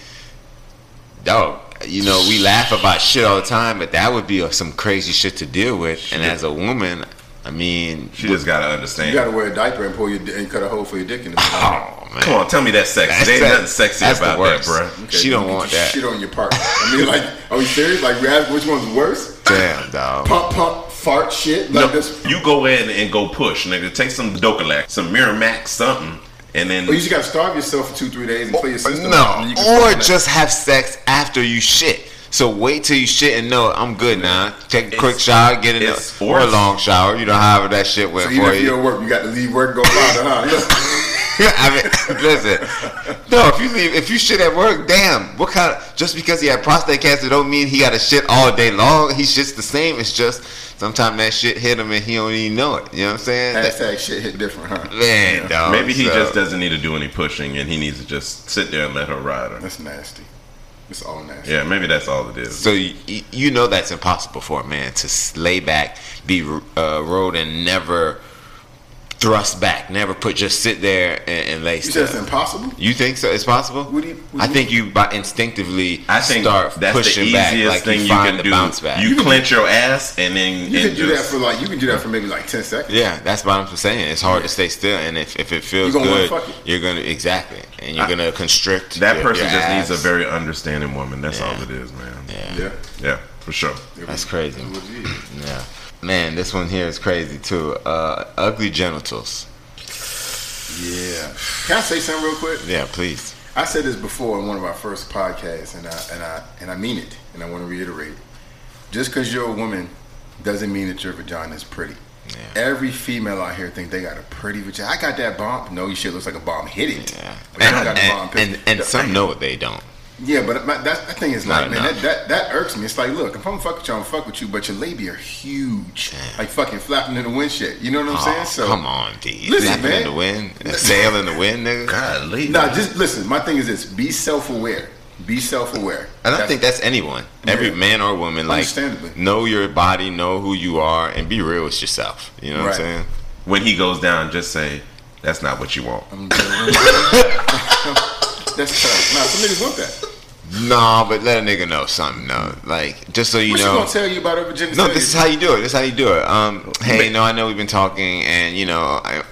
dog, you know, we laugh about shit all the time, but that would be some crazy shit to deal with. And as a woman, I mean, She just gotta understand. You gotta wear a diaper and pull your and cut a hole for your dick in the oh man, Come on, tell me that's sexy. That's There ain't that- nothing sexy that's the about that, worst. bro. Okay, she don't want that. Shit on your partner. I mean, like, are you serious? Like, we ask which one's worse? Damn, dog. Pump, pump, fart, shit. Like No, this. you go in and go push, nigga. Take some Dulcolax, some Miramax, something, and then Or you just gotta starve yourself for two, three days and clear your system. No, and you can or just have sex after you shit. So wait till you shit and know I'm good now. Take a It's- quick shower, get in the, it's or a long shower. You know, however that shit went So even for if you. you're at work, you got to leave work and go farther, huh? I mean, listen. No, if you leave, if you shit at work, damn. What kind of? Just because he had prostate cancer, don't mean he got to shit all day long. He shits the same. It's just sometimes that shit hit him and he don't even know it. You know what I'm saying? That- Hashtag shit hit different, huh? man, dog. maybe he so- just doesn't need to do any pushing, and he needs to just sit there and let her ride her. That's nasty. It's all nasty. Yeah, maybe that's all it is. So you, you know that's impossible for a man to s- lay back, be uh, rode, and never thrust back, never put, just sit there and, and lay You said it's impossible? You think so? It's possible. What do you- what I do think you by instinctively I think start that's the easiest back, like thing you you, can the do. bounce back. You clench your ass and then You and can do that just- for like you can do that for maybe like ten seconds. yeah, that's what I'm saying. It's hard to stay still, and if, if it feels You gonna good, it. you're gonna exactly, and you're I- gonna constrict. that your- person your just needs a very understanding woman. That's Yeah. all it is, man. yeah. Yeah. Yeah, for sure. That's crazy. That's what it is. Yeah, man, this one here is crazy too. Uh, ugly genitals. Yeah. Can I say something real quick? Yeah, please. I said this before in one of our first podcasts, and I and I and I mean it, and I want to reiterate. Just because you're a woman doesn't mean that your vagina is pretty. Yeah. Every female out here think they got a pretty vagina. I got that bomb. No, you shit looks like a bomb hit it. Yeah, But you don't and, got bomb and, and, and some know what they don't. Yeah, but my, that, that thing is Not like, man, that, that that irks me. It's like, look, if I'm fuck with you, I'm fuck with you, but your labia are huge, like fucking flapping in the wind shit. You know what I'm Oh, saying? So come on, D. Listen, Flapping man. in the wind, a sail in the wind, nigga. God, leave. Nah, just listen. My thing is this: be self-aware. Be self-aware. And I don't That's- think that's anyone. Every Yeah. man or woman, like Understandably. know your body, know who you are, and be real with yourself. You know what I'm saying? when he goes down, just say that's not what you want. That's tough. Nah, some niggas want that. No, but let a nigga know something. No, like just so you What she know. gonna tell you about her virginity? No, this is how you do it. This is how you do it. Um, hey, no, I know we've been talking, and you know, I,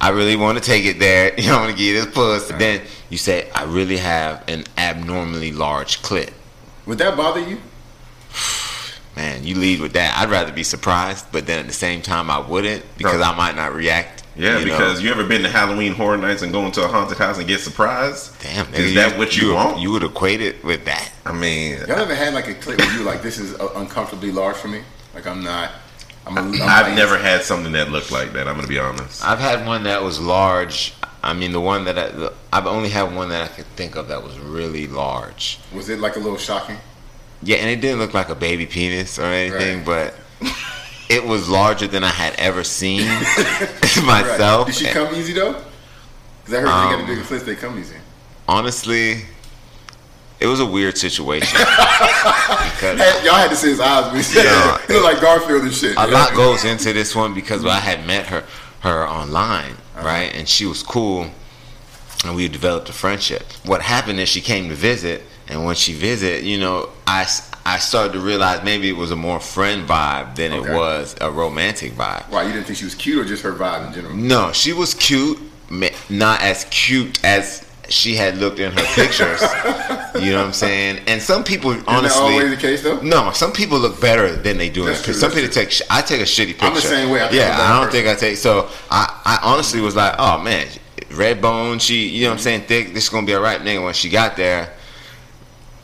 I really want to take it there. You know, I want to give you this puss. Then you say, I really have an abnormally large clit. Would that bother you? Man, you lead with that. I'd rather be surprised, but then at the same time, I wouldn't because Bro. I might not react Yeah, you know? because you ever been to Halloween Horror Nights and going to a haunted house and get surprised? damn, is nigga, that what you, want? You would equate it with that. I mean, Y'all ever had like a clip where you like this is uh, uncomfortably large for me? Like I'm not. I'm. A, I'm I've like- never had something that looked like that. I'm gonna be honest. I've had one that was large. I mean, the one that I, the, I've only had one that I could think of that was really large. Was it like a little shocking? Yeah, and it didn't look like a baby penis or anything, Right. but it was larger than I had ever seen myself. Right. Did she come easy though? Because I heard Um, they got the bigger clips. They come easy. Honestly, it was a weird situation Hey, y'all had to see his eyes when he said Yeah. it. Looked like Garfield and shit. a lot goes into this one because I had met her her online, Uh-huh. right, and she was cool, and we developed a friendship. What happened is she came to visit, and when she visited, you know, I I started to realize maybe it was a more friend vibe than Okay. it was a romantic vibe. Why you didn't think she was cute or just her vibe in general? No, she was cute, not as cute as she had looked in her pictures. you know what I'm saying? And some people, Isn't that honestly, always the case though? no, some people look better than they do. That's Because true, some people take. I take a shitty picture. I'm the same way. I yeah, I don't person. think I take. So I, I honestly was like, oh man, red bone. She, you know what I'm saying? Thick. This is gonna be alright, nigga. When she got there,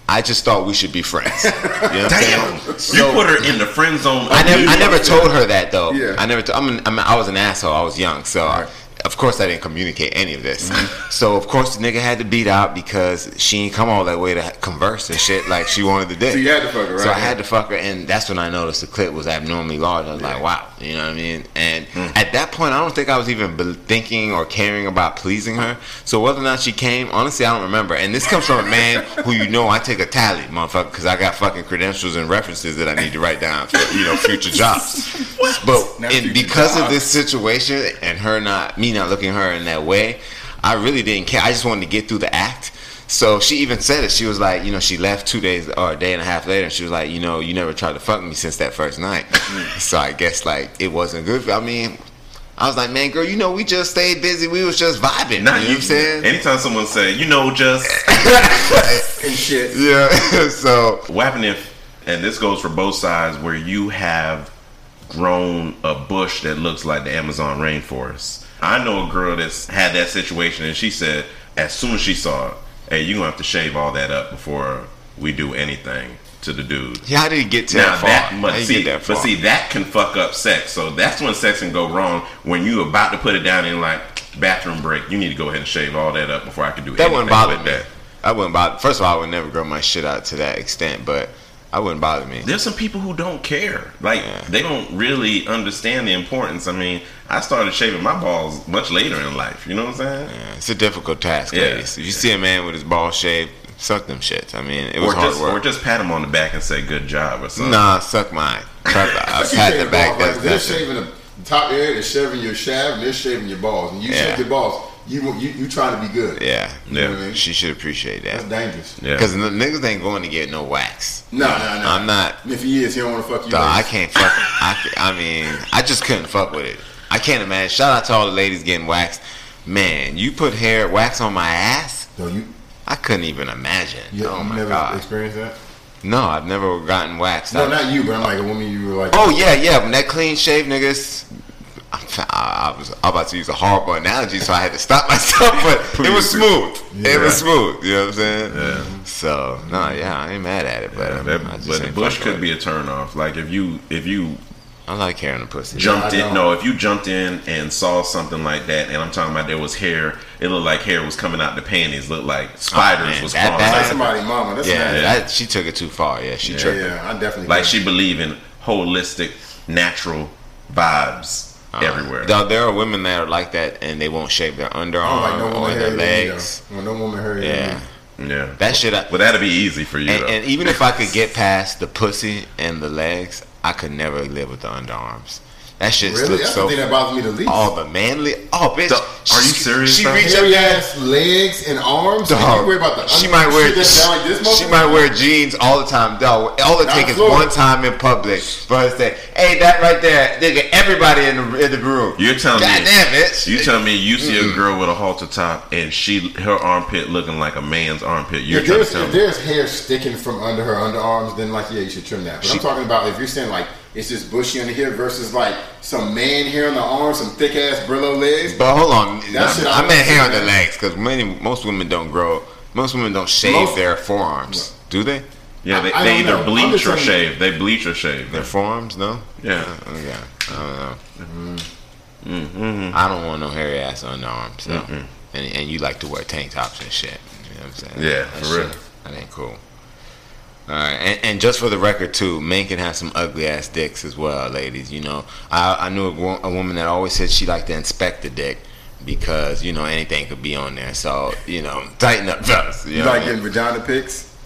I just thought we should be friends. You know Damn, saying? you put her in the friend zone. I never, I never told her that though. Yeah. I never. T- I'm, an, I'm, I was an asshole. I was young, so Right. Of course I didn't communicate any of this. Mm-hmm. So of course the nigga had to beat out because she ain't come all that way to converse and shit like she wanted to do. So you had to fuck her, So I had to fuck her, and that's when I noticed the clip was abnormally large. I was like, wow, you know what I mean? And Mm. at that point, I don't think I was even thinking or caring about pleasing her. So whether or not she came, honestly, I don't remember. And this comes from a man who you know I take a tally, motherfucker, because I got fucking credentials and references that I need to write down for you know future jobs. But Not and future because of this situation and her not me not looking her in that way, I really didn't care. I just wanted to get through the act. So she even said it. She was like, you know, she left two days or a day and a half later, and she was like, you know, you never tried to fuck me since that first night. Mm. so I guess like it wasn't good. I mean, I was like, man, girl, you know, we just stayed busy. We was just vibing. Not you know what I'm saying? Anytime someone say, you know, just And shit. yeah. so what happened if, and this goes for both sides, where you have grown a bush that looks like the Amazon rainforest. I know a girl that's had that situation, and she said as soon as she saw it, "Hey, you are gonna have to shave all that up before we do anything to the dude." yeah, how did he get to Now that far? that, but see, that but see, that can fuck up sex. So that's when sex can go wrong. When you about to put it down in like bathroom break, you need to go ahead and shave all that up before I can do that anything wouldn't bother with me. that. I wouldn't bother. First of all, I would never grow my shit out to that extent, but I wouldn't bother me. There's some people who don't care. Like Yeah. they don't really understand the importance. I mean, I started shaving my balls much later in life. You know what I'm saying? Yeah, it's a difficult task, Yeah. ladies. If you see a man with his ball shaved, suck them shits. I mean, it was Or hard just work. or just pat him on the back and say good job or something. nah, suck mine. Pat the, I pat the back. That's they're that's shaving the top area, they're shaving your shaft, and they're shaving your balls. And you Yeah. shave your balls, you you you trying to be good. Yeah, You know what I mean? She should appreciate that. That's dangerous. Yeah. because the niggas ain't going to get no wax. No, no, no. I'm not. And if he is, he don't want to fuck you. Dog, I can't fuck. I, ca- I mean, I just couldn't fuck with it. I can't imagine. Shout out to all the ladies getting waxed. Man, you put hair wax on my ass. No, you, I couldn't even imagine. you, oh you my never god. experienced that? No, I've never gotten waxed. No, I- not you, but I'm like a woman you were like. Oh yeah, yeah. When that clean shave niggas, I, I was about to use a horrible analogy, so I had to stop myself. But it was smooth. It was smooth. You know what I'm saying? Yeah. So no, yeah, I ain't mad at it, but Yeah, um, that- I just but the bush could with be a turnoff. Like if you if you. I like hair in the pussy. jumped I in. No, if you jumped in and saw something like that, and I'm talking about there was hair. It looked like hair was coming out the panties. Looked like spiders man, was that crawling? That's out. somebody, mama. That's yeah, nasty. that, she took it too far. Yeah, she yeah, tripped. yeah, I definitely. Like do. she believe in holistic, natural vibes Uh, everywhere. though there are women that are like that, and they won't shave their I underarm like no or their legs. Well, no woman hair. Yeah, yeah, that shit. I, But that'd be easy for you. And, and even if I could get past the pussy and the legs, I could never live with the underarms. That shit Really? looks That's so. the thing that bothers me the least. all the manly. Oh, bitch, The- Are you serious? She dog? reach up Hairy ass legs and arms. Dog. And you worry about the she might wear shit that's like this she might wear jeans all the time, dog. All it takes is one time in public for her to say, "Hey, that right there, nigga, everybody in the in the room." You're telling God me, damn it! You telling me you see a girl with a halter top and she her armpit looking like a man's armpit? You're If trying to tell if me there's hair sticking from under her underarms, then like yeah, you should trim that. But I'm talking about if you're saying like it's just bushy under here versus like some man hair on the arms, some thick ass Brillo legs. But hold on, That shit I I meant hair on the legs because many most women don't grow. Most women don't shave Most- their forearms, do they? yeah, they, I- I they either know. Bleach or telling you. shave. They bleach or shave. Their forearms, no. Yeah. Uh, okay. I don't know. Mm-hmm. I don't want no hairy ass on underarms. So. And and you like to wear tank tops and shit. You know what I'm saying? Yeah, That for real. shit, That ain't cool. All right, and, and just for the record too, men can have some ugly ass dicks as well, ladies. You know, I, I knew a, a woman that always said she liked to inspect the dick because you know anything could be on there. So you know, tighten up, fellas. You You know like I mean? getting vagina pics,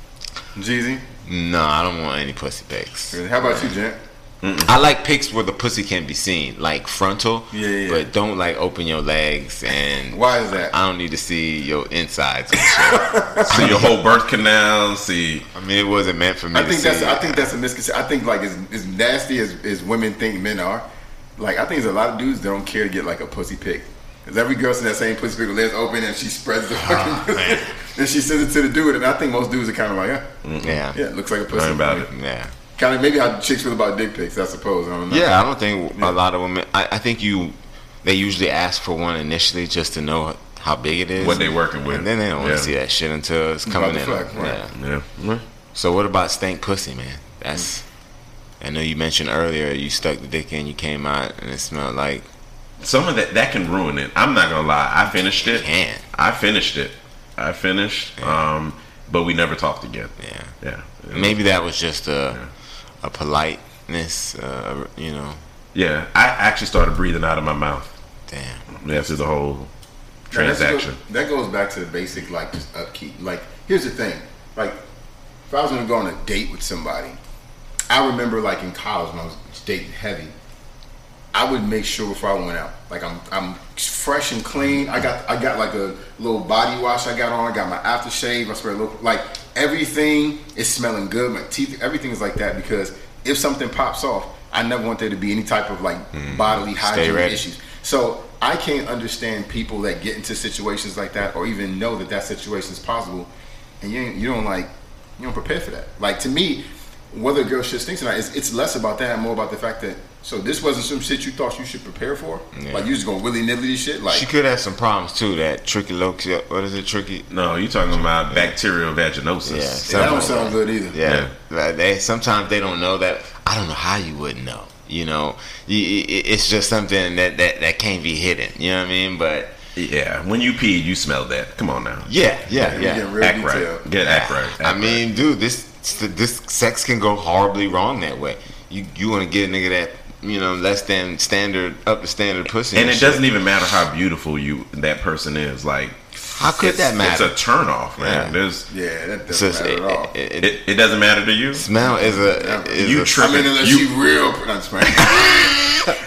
Jeezy? No, I don't want any pussy pics. How about you, Gent? I like pics where the pussy can be seen, like frontal. Yeah, yeah. But don't like open your legs and. Why is that? I don't need to see your insides. See your whole birth canal. See, I mean, it wasn't meant for me I to think see. that's I think that's a misconception. I think like as, as nasty as, as women think men are, like I think there's a lot of dudes that don't care to get like a pussy pic. Cause every girl sees that same pussy pic with legs open and she spreads the ah, fucking Oh, and she sends it to the dude. And I think most dudes are kind of like, yeah, mm, yeah. yeah, it looks like a pussy. learn about it. Yeah. Kind of maybe how chicks feel about dick pics. I suppose. I don't know. Yeah, I don't think a lot of women. I, I think you, they usually ask for one initially just to know how big it is, What they working with. and then they don't want Yeah. to see that shit until it's coming in. fuck, right. Yeah. yeah. So what about stank pussy, man? That's. I know you mentioned earlier you stuck the dick in, you came out, and it smelled like Some of that that can ruin it. I'm not gonna lie. I finished it. can. I finished it. I finished. Um, but we never talked again. Yeah. Yeah. Maybe that was just a a politeness, uh, you know. Yeah. I actually started breathing out of my mouth. Damn. Yeah, After the whole Now, transaction. go- that goes back to the basic like just upkeep. Like here's the thing, like if I was gonna go on a date with somebody, I remember like in college when I was dating heavy, I would make sure before I went out, like I'm I'm fresh and clean. I got I got like a little body wash I got on. I got my aftershave. I spray a little like everything is smelling good. My teeth, everything is like that because if something pops off, I never want there to be any type of like hmm. bodily hygiene issues. So I can't understand people that get into situations like that or even know that that situation is possible, and you you don't like you don't prepare for that. Like to me, whether a girl shit stinks or not, it's, it's less about that and more about the fact that so this wasn't some shit you thought you should prepare for. Yeah. Like you just gonna willy nilly this shit. Like She could have some problems too. That tricky loxia. What is it? Tricky. No, you talking about bacterial vaginosis. Yeah. that don't like sound that. good either. Yeah. Like, They sometimes they don't know that. I don't know how you wouldn't know. You know, You- i- i- it's just something that that that can't be hidden. You know what I mean? But Yeah. When you pee, you smell that. Come on now. yeah, yeah, You yeah. real Act detailed. right. Get act right. Act I right. mean, dude, this this sex can go horribly wrong that way. You you want to get a nigga that you know less than standard up to standard pussy, and it shit. doesn't even matter how beautiful you that person is. Like, How could that matter? It's a turn off, man. Yeah. There's Yeah, that doesn't it's- matter at all. it, it, it, it, it doesn't matter to you. smell is a is You a, tri- I mean, unless You- she real, pretty. I'm just playing.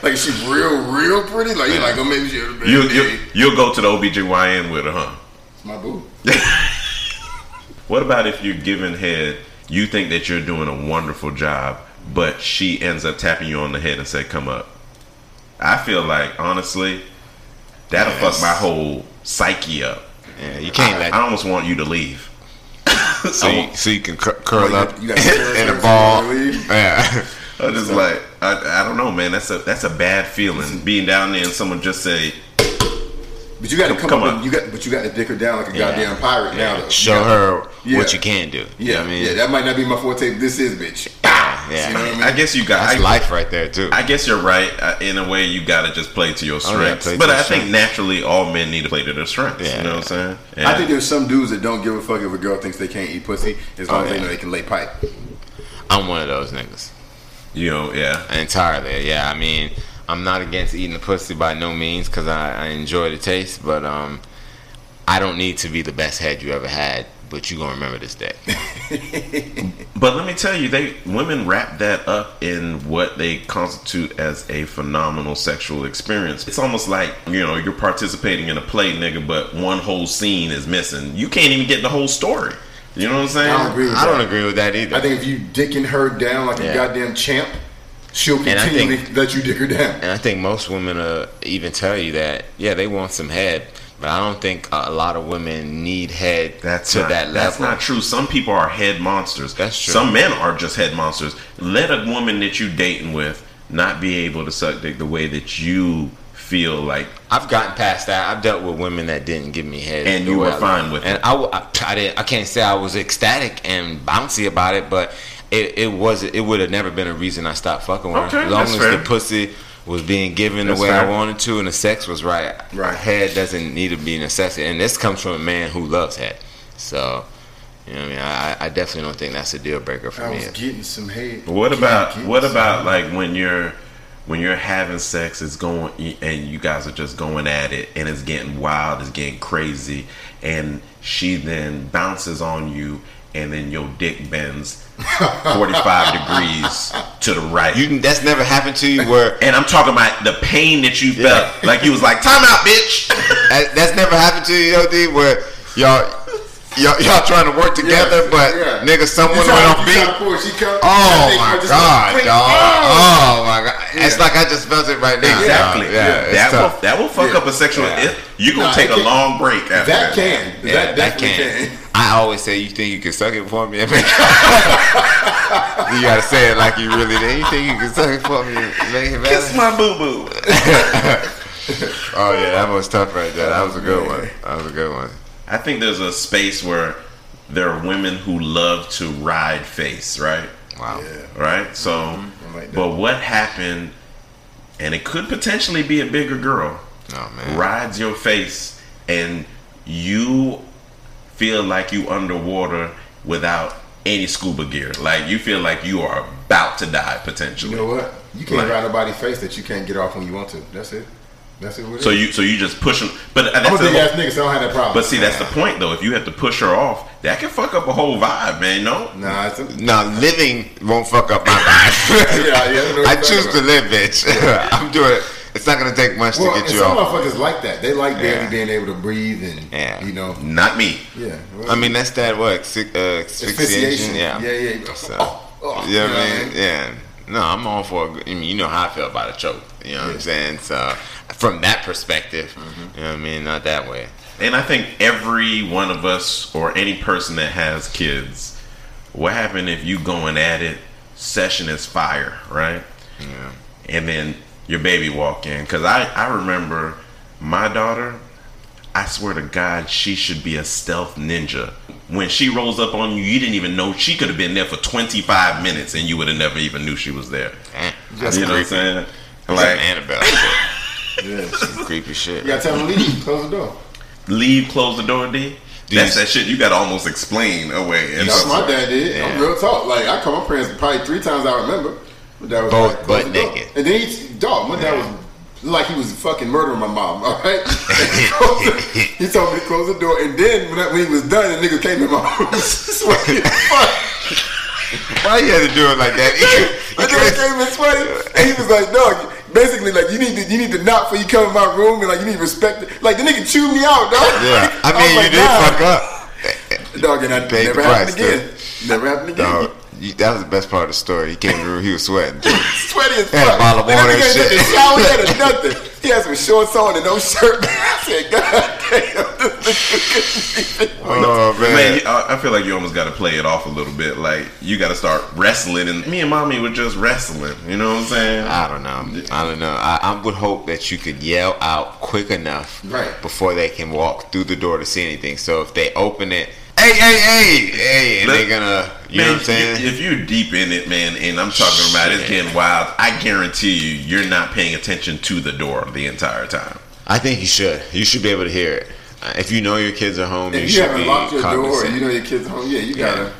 like she's real, real pretty. Like you're like, oh, maybe she. You you you'll go to the OBGYN with her, huh? It's my boo. What about if you're giving head, you think that you're doing a wonderful job, but she ends up tapping you on the head and say, "Come up." I feel like honestly, that'll fuck my whole psyche up. yeah, you can't I, let I almost want you to leave. so you, so you can cur- curl you up got- you got in a ball. you wanna leave? Yeah, I'm just like I, I don't know, man. That's a that's a bad feeling. Being down there and someone just say, But you got to come, Come up. on. And you got, but you got to dick her down like a Yeah. goddamn pirate now. Though. show You got- her Yeah. what you can do. You know Yeah, what I mean, yeah. That might not be my forte. But this is bitch. yeah. You know what I mean? I guess you got. That's I, life right there too. I guess you're right. Uh, In a way, you got to just play to your Oh, yeah, strengths. but your I think naturally, all men need to play to their strengths. Yeah. You know what I'm saying? I think there's some dudes that don't give a fuck if a girl thinks they can't eat pussy as long Oh, as they know they can lay pipe. I'm one of those niggas. you know, yeah. entirely. Yeah, I mean, I'm not against eating the pussy by no means because I, I enjoy the taste, but um, I don't need to be the best head you ever had but you gonna remember this day. But let me tell you, they women wrap that up in what they constitute as a phenomenal sexual experience. It's almost like you know you're participating in a play, nigga, but one whole scene is missing. You can't even get the whole story. You know what I'm saying? I don't agree with I don't that. agree with that either. I think if you dicking her down like Yeah. a goddamn champ, she'll continue I continually let you dick her down. And I think most women uh, even tell you that, yeah, they want some head, but I don't think a lot of women need head That's to not, that level. That's not true. Some people are head monsters. That's true. Some men are just head monsters. Let a woman that you dating with not be able to suck dick the way that you feel like. I've gotten past that. I've dealt with women that didn't give me head, And you were fine with and it. I, w- I, I didn't. I can't say I was ecstatic and bouncy about it, but it, it was. It would have never been a reason I stopped fucking with Okay, her. As long as fair. the pussy was being given That's the way I wanted to, and the sex was right. Right. Head doesn't need to be necessary, and this comes from a man who loves head. So, you know, what I mean, I, I definitely don't think that's a deal breaker for I me. was getting some head. What Getting- about getting what about head. like when you're when you're having sex, it's going and you guys are just going at it, and it's getting wild, it's getting crazy, and she then bounces on you, and then your dick bends 45 degrees to the right. You that's never happened to you where and I'm talking about the pain that you felt. Like you was like, time out, bitch. That, that's never happened to you, OD, where y'all, y'all, y'all trying to work together, Yeah, but yeah. nigga, someone went try- off beat. try to pull, she come- Oh that my god, click. dog! Oh my god! It's Yeah. like I just felt it right now. Exactly. dog. Yeah, that will that will fuck Yeah. up a sexual. Yeah. It, you gonna Nah, take a can- long break after That that. can. Yeah, that that can. can. I always say, you think you can suck it for me? you gotta say it like you really did. You think you can suck it for me? Make it Kiss better? my boo boo. Oh yeah, that was tough right there. That was a good one. That was a good one. I think there's a space where there are women who love to ride face, right? Wow. Yeah. Right. So, mm-hmm. I like but what happened? And it could potentially be a bigger girl Oh man. rides your face, and you feel like you underwater without any scuba gear. Like you feel like you are about to die potentially. You know what? You can't Like- ride nobody's face that you can't get off when you want to. That's it. That's it. What So is. you so you just push them, but I'm a big ass nigga, so I don't have that problem. but see that's the point though. If you have to push her off, that can fuck up a whole vibe, man. No, nah, it's a, No, living won't fuck up my vibe. Yeah, yeah, I know what I you're choose talking to live, bitch. I'm doing it. It's not gonna take much well, to get you some off. motherfuckers like that. They like barely Yeah. being able to breathe and Yeah. you know, not me. yeah. Well, I mean, that's that what asphy- uh, asphyxiation. asphyxiation. Yeah, yeah, yeah. So, Oh, oh, you know you what I mean? Yeah. No, I'm all for. a good- I mean, you know how I feel about a choke. You know what I'm saying? So, from that perspective, Mm-hmm. you know what I mean? Not that way. And I think every one of us or any person that has kids, what happened if you going at it, session is fire, right? Yeah. And then your baby walk in. Cause I, I remember my daughter, I swear to God, she should be a stealth ninja. When she rolls up on you, you didn't even know she could have been there for 25 minutes and you would have never even knew she was there. Man, that's you know what I'm saying? That's Like, like Annabelle. yeah. Some creepy shit. You gotta tell them to leave. Close the door. leave, close the door, D. Do That's you- that shit you gotta almost explain away. And That's what my dad did. I'm real talk. Like I call my parents probably three times I remember. My dad was Both like, butt naked. And then he dog. My dad was like he was fucking murdering my mom. All right. he told me to close the door, and then when, I, when he was done, the nigga came in my sweaty fuck. Why you had to do it like that? The nigga came in sweaty, and he was like, "Dog, basically like you need to you need to knock before you come in my room, and like you need to respect it. Like the nigga chewed me out, dog. yeah, I mean, like, you did "Nah." fuck up. dog, and Paid never happened again. Never happened again. Dog, that was the best part of the story. He came in the room, he was sweating. sweaty as fuck. Had a fuck. bottle of Like, that water nigga and shit. shower yet or nothing. He had some shorts on and no shirt. I said, God damn, this nigga oh man, Man, I I feel like you almost got to play it off a little bit. Like you got to start wrestling, and me and mommy were just wrestling. You know what I'm saying? I don't know. I don't know. I, I would hope that you could yell out quick enough Right. before they can walk through the door to see anything. So if they open it, hey, hey, hey, hey, and Look, they're gonna, you man, know what I'm saying? you- If you're deep in it, man, and I'm talking about it's getting wild, I guarantee you, you're not paying attention to the door the entire time. I think you should. You should be able to hear it. Uh, If you know your kids are home, you If you should haven't be locked your door cognizant. and you know your kids are home, yeah, you Yeah. gotta.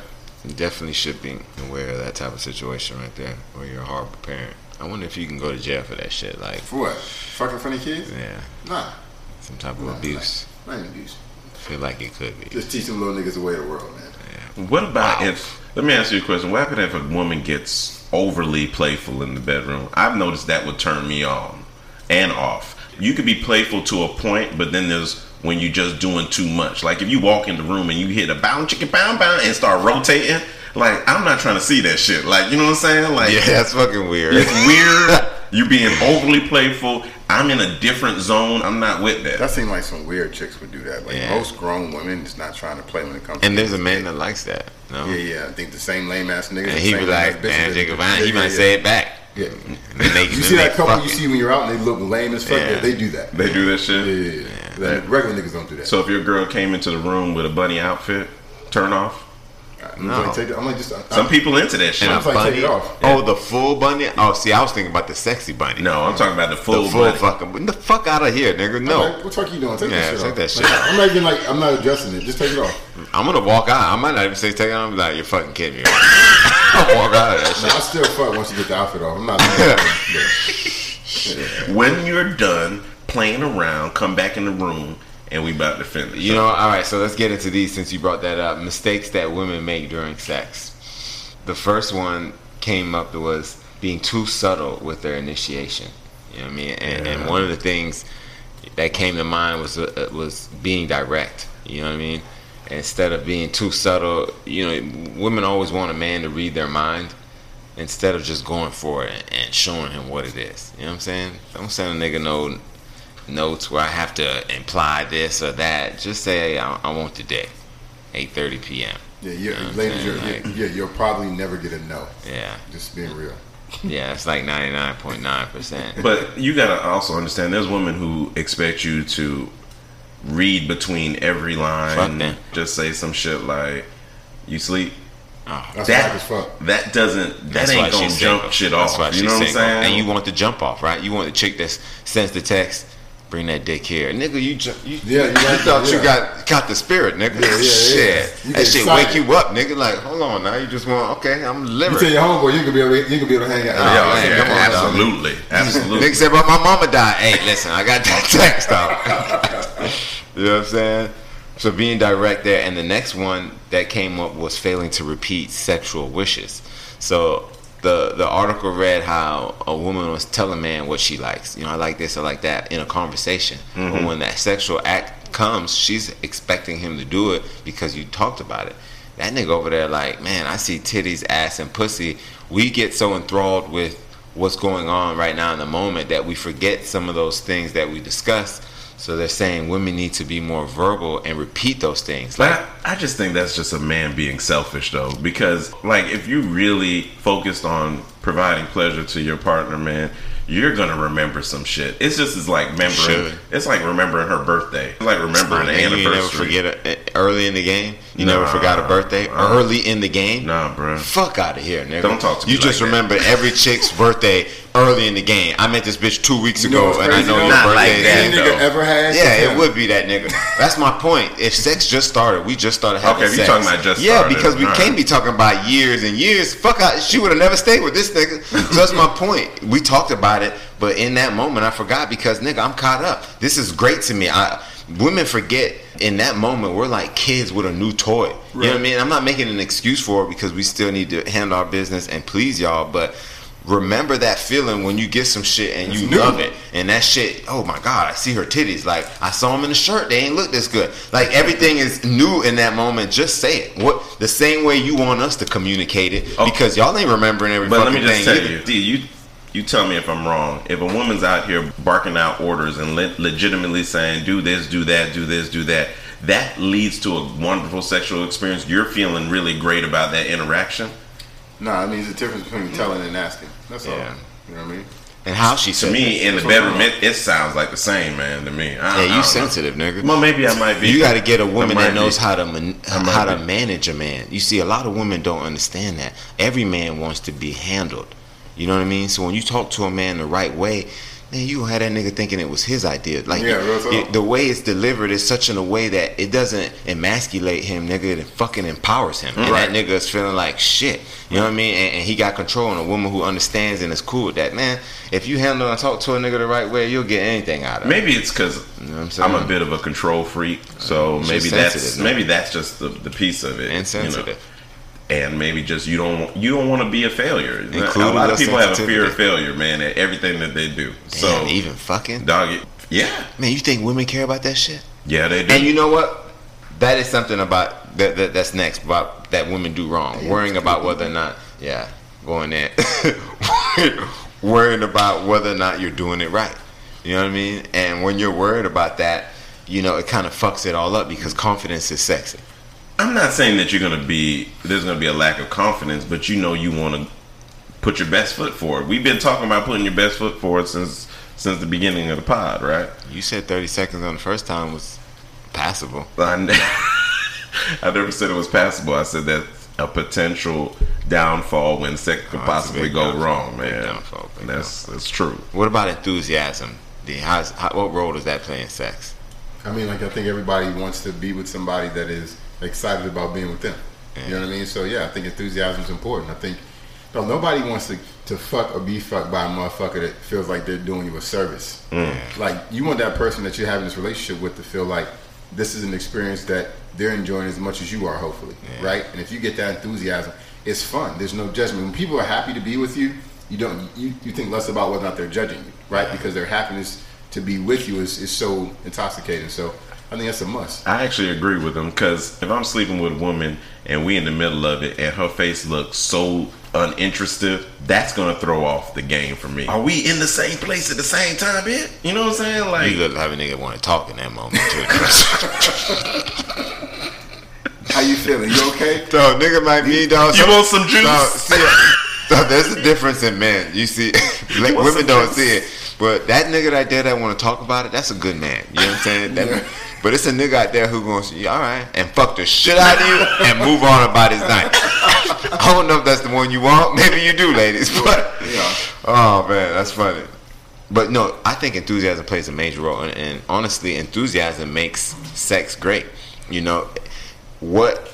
You definitely should be aware of that type of situation right there, where you're a horrible parent. I wonder if you can go to jail for that shit, like, For what? Fucking funny kids? yeah, Nah, some type of Nah, abuse. not even abuse. Feel like it could be. Just teach them little niggas the way of the world, man. What about Wow. if? Let me ask you a question. What happens if a woman gets overly playful in the bedroom? I've noticed that would turn me on and off. You could be playful to a point, but then there's when you're just doing too much. Like if you walk in the room and you hit a bound chicken pound pound and start rotating, like I'm not trying to see that shit. Like you know what I'm saying? Like Yeah, that's fucking weird. it's weird. you being overly playful. I'm in a different zone. I'm not with that. That seems like some weird chicks would do that. Like Yeah. most grown women is not trying to play when it comes. And to there's a man that likes that. No? Yeah, yeah. I think the same lame ass niggas. And he be like, man, Jacob, he yeah, might yeah. say it back. Yeah. They, You see that couple you see when you're out and they look lame as fuck. Yeah. Yeah. They do that. They do that Yeah, shit. yeah, yeah. That- Regular niggas don't do that. So if your girl came into the room with a bunny outfit, turn off. I'm No. like, take it, I'm like, just. Some people into that shit. And a It's like, take it off. Oh, the full bunny. Oh, see, I was thinking about the sexy bunny. No, I'm talking about the full, the full bunny. fucking. The fuck out of here, nigga. No, Like, what the fuck are you doing? Take Yeah, that shit take off. that shit Like. I'm not even like, I'm not adjusting it. Just take it off. I'm gonna walk out. I might not even say take it. I'm like, you're fucking kidding me. right?" I'll walk out of that No. I still fuck once you get the outfit off. I'm not. Like, When you're done playing around, come back in the room and we about to finish. You know, all right. So let's get into these since you brought that up. Mistakes that women make during sex. The first one came up was being too subtle with their initiation. You know what I mean? And, and one of the things that came to mind was uh, was being direct. You know what I mean? Instead of being too subtle, you know, women always want a man to read their mind instead of just going for it and, and showing him what it is. You know what I'm saying? Don't send a nigga no notes where I have to imply this or that. Just say, hey, I, I want today, 8:30 p.m. yeah, you're, You know ladies, you're, saying? you're, yeah, you'll probably never get a no. Yeah, Just being real. yeah, it's like 99.9 percent. But you gotta also understand there's women who expect you to read between every line. Fuck them. Just say some shit like, "You sleep." Oh. That's That fuck. that doesn't that That's ain't gonna jump single. shit That's off. You know what I'm saying? And you want the jump off, right? You want the chick that sends the text. Bring that dick here, nigga. You ju- you, Yeah, you you like- thought you got got the spirit, nigga. Yeah, yeah, yeah. Shit, You that get shit excited. wake you up, nigga. Like, hold on, now you just want okay. I'm You liver. tell your homeboy you can be able, to, you can be able to hang out. Oh, yeah, man, yeah, come on, dog. absolutely, absolutely. Nigga said, but my mama died. Hey, listen, I got that text off. you know what I'm saying? So being direct there, and the next one that came up was failing to repeat sexual wishes. So the the article read how a woman was telling a man what she likes. You know, I like this, I like that in a conversation. But mm-hmm. when that sexual act comes, she's expecting him to do it because you talked about it. That nigga over there, like, man, I see titties, ass, and pussy. We get so enthralled with what's going on right now in the moment that we forget some of those things that we discussed. So they're saying women need to be more verbal and repeat those things. But Like, I, I just think that's just a man being selfish, though, because like if you really focused on providing pleasure to your partner, man, you're gonna remember some shit. It's just as like remembering. It's like remembering her birthday. It's like remembering an man, you never forget it eh, early in the game. You never forgot a birthday Uh, early in the game. Nah, bro. Fuck out of here, nigga. Don't talk to me You just like that. remember every chick's birthday early in the game. I met this bitch two weeks You know ago, and I know your Not birthday like that, Any nigga though. ever had? Yeah, it would be that nigga. That's my point. If sex just started, we just started having Okay, if you sex. talking about just yeah, started, because we alright. can't be talking about years and years. Fuck, out, she would have never stayed with this nigga. So that's my point. We talked about it, but in that moment, I forgot because nigga, I'm caught up. This is great to me. I women forget in that moment we're like kids with a new toy. You know what I mean? I'm not making an excuse for it because we still need to handle our business and please y'all, but. Remember that feeling when you get some shit and you love it, and that shit. Oh my god, I see her titties. Like I saw them in the shirt. They ain't look this good. Like everything is new in that moment. Just say it. What the same way you want us to communicate it Oh. because y'all ain't remembering every But let me just tell either. you, D, you you tell me if I'm wrong. If a woman's out here barking out orders and le- legitimately saying, "Do this, do that, do this, do that," that leads to a wonderful sexual experience. You're feeling really great about that interaction. Nah, I mean, there's a difference between telling and asking. That's all. You know what I mean? And how she To me, in the That's what I'm bedroom, it, it sounds like the same, man. To me, I, I Yeah, you don't know. sensitive, nigga. Well, maybe I might be. You got to get a woman that knows be. how to man, I might how to manage a man. You see, a lot of women don't understand that. Every man wants to be handled. You know what I mean? So when you talk to a man the right way, man, you had that nigga thinking it was his idea. Like Yeah, it- the way it's delivered is such in a way that it doesn't emasculate him, nigga. It fucking empowers him, and Right. that nigga is feeling like shit. You know what I mean? And, and he got control, and a woman who understands and is cool with that. Man, if you handle and talk to a nigga the right way, you'll get anything out of it. Maybe it's because You know I'm saying? I'm a bit of a control freak, so maybe that's man. maybe that's just the, the piece of it. you know. Insensitive. and maybe just you don't you don't want to be a failure. a lot of people have a fear of failure, man, at everything that they do. so even fucking dog, yeah, man, you think women care about that shit? yeah, they do. And you know what? That is something about that, that that's next about that women do wrong. Worrying about whether or not, yeah, going there, worrying about whether or not you're doing it right. You know what I mean? And when you're worried about that, you know, it kind of fucks it all up because confidence is sexy. I'm not saying that you're gonna be there's gonna be a lack of confidence, but you know you want to put your best foot forward. We've been talking about putting your best foot forward since since the beginning of the pod, right? You said 30 seconds on the first time was passable. I, ne- I never said it was passable. I said that's a potential downfall when sex could Oh, possibly go downfall, wrong, big man. downfall, big And that's that's true. What about enthusiasm? D? How's, how, what role does that play in sex? I mean, like I think everybody wants to be with somebody that is excited about being with them. You know what I mean? So yeah, I think enthusiasm is important. I think no, nobody wants to, to fuck or be fucked by a motherfucker that feels like they're doing you a service. Mm. Like you want that person that you're having this relationship with to feel like this is an experience that they're enjoying as much as you are, hopefully, right? And if you get that enthusiasm, it's fun. There's no judgment. When people are happy to be with you, you don't you, you think less about whether or not they're judging you, right? Because their happiness to be with you is, is so intoxicating. So I think that's a must. I actually agree with him because if I'm sleeping with a woman and we in the middle of it and her face looks so uninterested, that's gonna throw off the game for me. Are we in the same place at the same time, bitch? You know what I'm saying? Like, You look like a nigga want to talk in that moment too. How you feeling? You okay? Dog, nigga might be dog. You want some juice? Dog, see, uh, dog, there's a difference in men. You see, like, women don't juice? see it, but that nigga right there that want to talk about it, that's a good man. You know what I'm saying? That- Yeah. But it's a nigga out there who gonna say, all right, and fuck the shit out of you and move on about his night. I don't know if that's the one you want. Maybe you do, ladies. But Yeah. oh man, that's funny. But no, I think enthusiasm plays a major role, and, and honestly, enthusiasm makes sex great. You know, what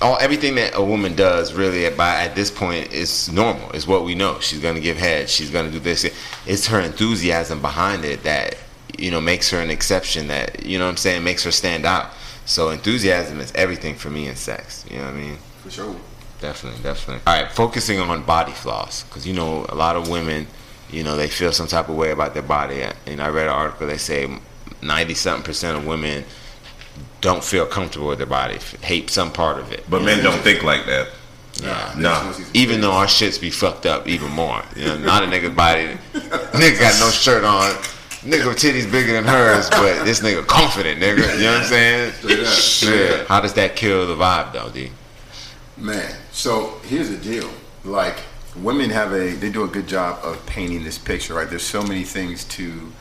all everything that a woman does really by at this point is normal. Is what we know. She's gonna give head. She's gonna do this. It's her enthusiasm behind it that you know makes her an exception. That you know what I'm saying makes her stand out. So enthusiasm is everything for me in sex. You know what I mean? For sure. Definitely, definitely. All right, focusing on body flaws because you know a lot of women, you know, they feel some type of way about their body. And I read an article they say ninety something percent of women don't feel comfortable with their body, hate some part of it. but men don't think like that. Yeah. No. Even though our shits be fucked up even more. You know, not a nigga body. nigga got no shirt on. Nigga titties bigger than hers, but this nigga confident, nigga. You know what I'm saying? Straight up. How does that kill the vibe though, D? Man, so here's the deal. Like women have a they do a good job of painting this picture, right? There's so many things to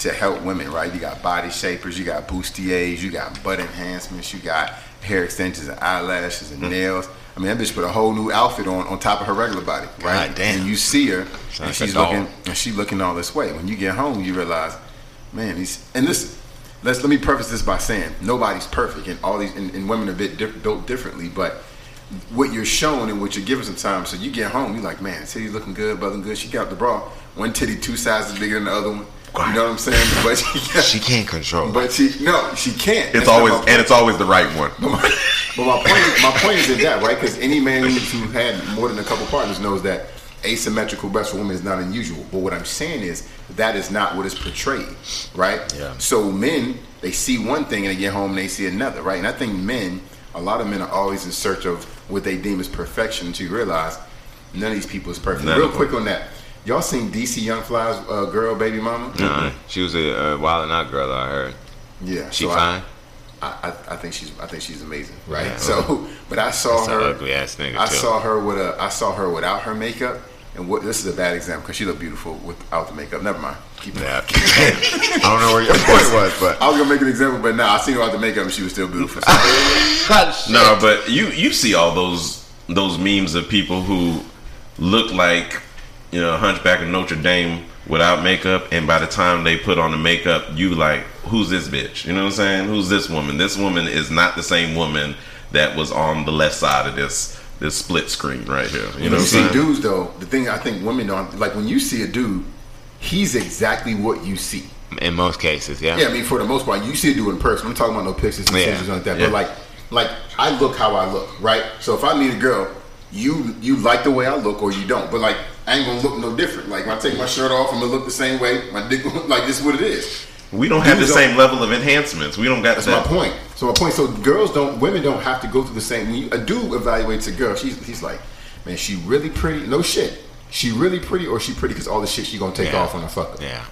to help women, right? You got body shapers, you got bustiers, you got butt enhancements, you got hair extensions and eyelashes and hmm. nails. I mean, that bitch put a whole new outfit on on top of her regular body, right? God damn. And you see her, Sounds and she's looking, and she looking all this way. When you get home, you realize, man, these and this. Let's let me preface this by saying nobody's perfect, and all these and, and women are bit diff, built differently, but what you're shown and what you're given sometimes. So you get home, you're like, man, titty looking good, butt looking good. She got the bra, one titty two sizes bigger than the other one. You know what I'm saying? But she, She can't control. but she, no, she can't. It's That's always and it's always the right one. But my, but my point, is, my point is in that right because any man who had more than a couple partners knows that asymmetrical breast for women is not unusual. But what I'm saying is that is not what is portrayed, right? Yeah. So men they see one thing and they get home and they see another, right? And I think men, a lot of men are always in search of what they deem as perfection. To realize none of these people is perfect. None Real quick on that. Y'all seen DC Young Fly's uh, girl, baby mama? Nuh-uh. She was a uh, wild and out girl, I heard. Yeah, She so fine. I, I, I think she's I think she's amazing, right? Yeah. So, but I saw That's her ugly ass nigga, I too. saw her with a I saw her without her makeup, and what this is a bad example because she looked beautiful without the makeup. Never mind. Keep it. Yeah. I don't know where your point was, but I was gonna make an example, but nah, I seen her without the makeup and she was still beautiful. So, No, but you you see all those those memes of people who look like you know, Hunchback of Notre Dame without makeup, and by the time they put on the makeup, you like, who's this bitch? You know what I'm saying? Who's this woman? This woman is not the same woman that was on the left side of this this split screen right here. You know You what see saying? dudes though, the thing I think women don't like when you see a dude, he's exactly what you see. In most cases, yeah. Yeah, I mean for the most part, you see a dude in person. I'm talking about no pictures and Yeah. pictures like that. Yeah. But like, like I look how I look, right? So if I meet a girl, you you like the way I look or you don't. But like I ain't gonna look no different. Like when I take my shirt off, I'm gonna look the same way. My dick like this is what it is. We don't have the same don't- level of enhancements. We don't got That's that. my point. So my point. So girls don't, women don't have to go through the same. When you, a dude evaluates a girl, she's he's like, man, she really pretty. No shit, she really pretty, or she pretty because all the shit she gonna take Yeah. off on a fucker. Yeah.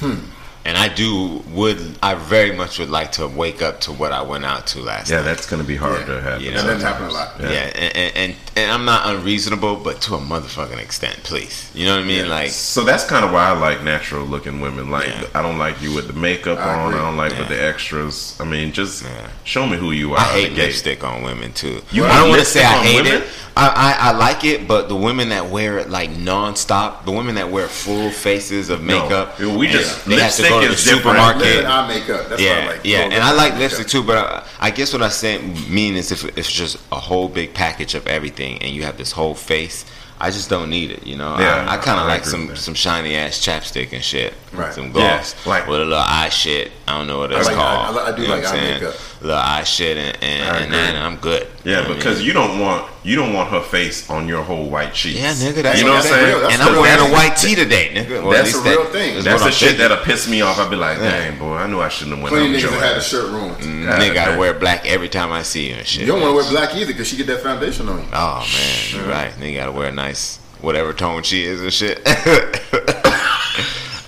Hmm. And I do would I very much would like to wake up to what I went out to last Yeah, night. that's gonna be hard Yeah. to happen. You That know, doesn't happen a lot. Yeah, and, and, and and I'm not unreasonable, but to a motherfucking extent, please. You know what I mean? Like, So that's kind of why I like natural looking women. Like Yeah. I don't like you with the makeup I on. agree. I don't like with the extras. I mean, just Yeah. show me who you are. I out the hate gate. lipstick on women too. You I don't want to say I hate women? it. I, I I like it, but the women that wear it like nonstop, the women that wear full faces of No. makeup, We just- they have to go to the is supermarket. Lip and eye makeup. That's yeah, what I like. yeah, and I lip like lipstick makeup. too. But I, I guess what I say mean is if it's just a whole big package of everything, and you have this whole face, I just don't need it. You know, Yeah, I, I kind of like some some shiny ass chapstick and shit, Right. some Yeah, gloss, like- with a little eye shit. I don't know what it's like- called. I- I do You know like what I'm eye makeup. Little eye shit, and and, I and, agree. then I'm good. You know Yeah, I because mean? you don't want you don't want her face on your whole white sheet. Yeah, nigga, that's you know what I'm saying. real. And I'm wearing a white tee today, nigga. Well, that's least a real that thing. That's the shit that'll piss me off. I'll be like, Yeah. dang, boy, I knew I shouldn't have went Plenty out of with niggas your that had a shirt ruined. Mm, God Nigga gotta wear black every time I see you and shit. You don't want to wear black either because she get that foundation on you. Oh man, you're right. Nigga gotta wear a nice whatever tone she is and shit.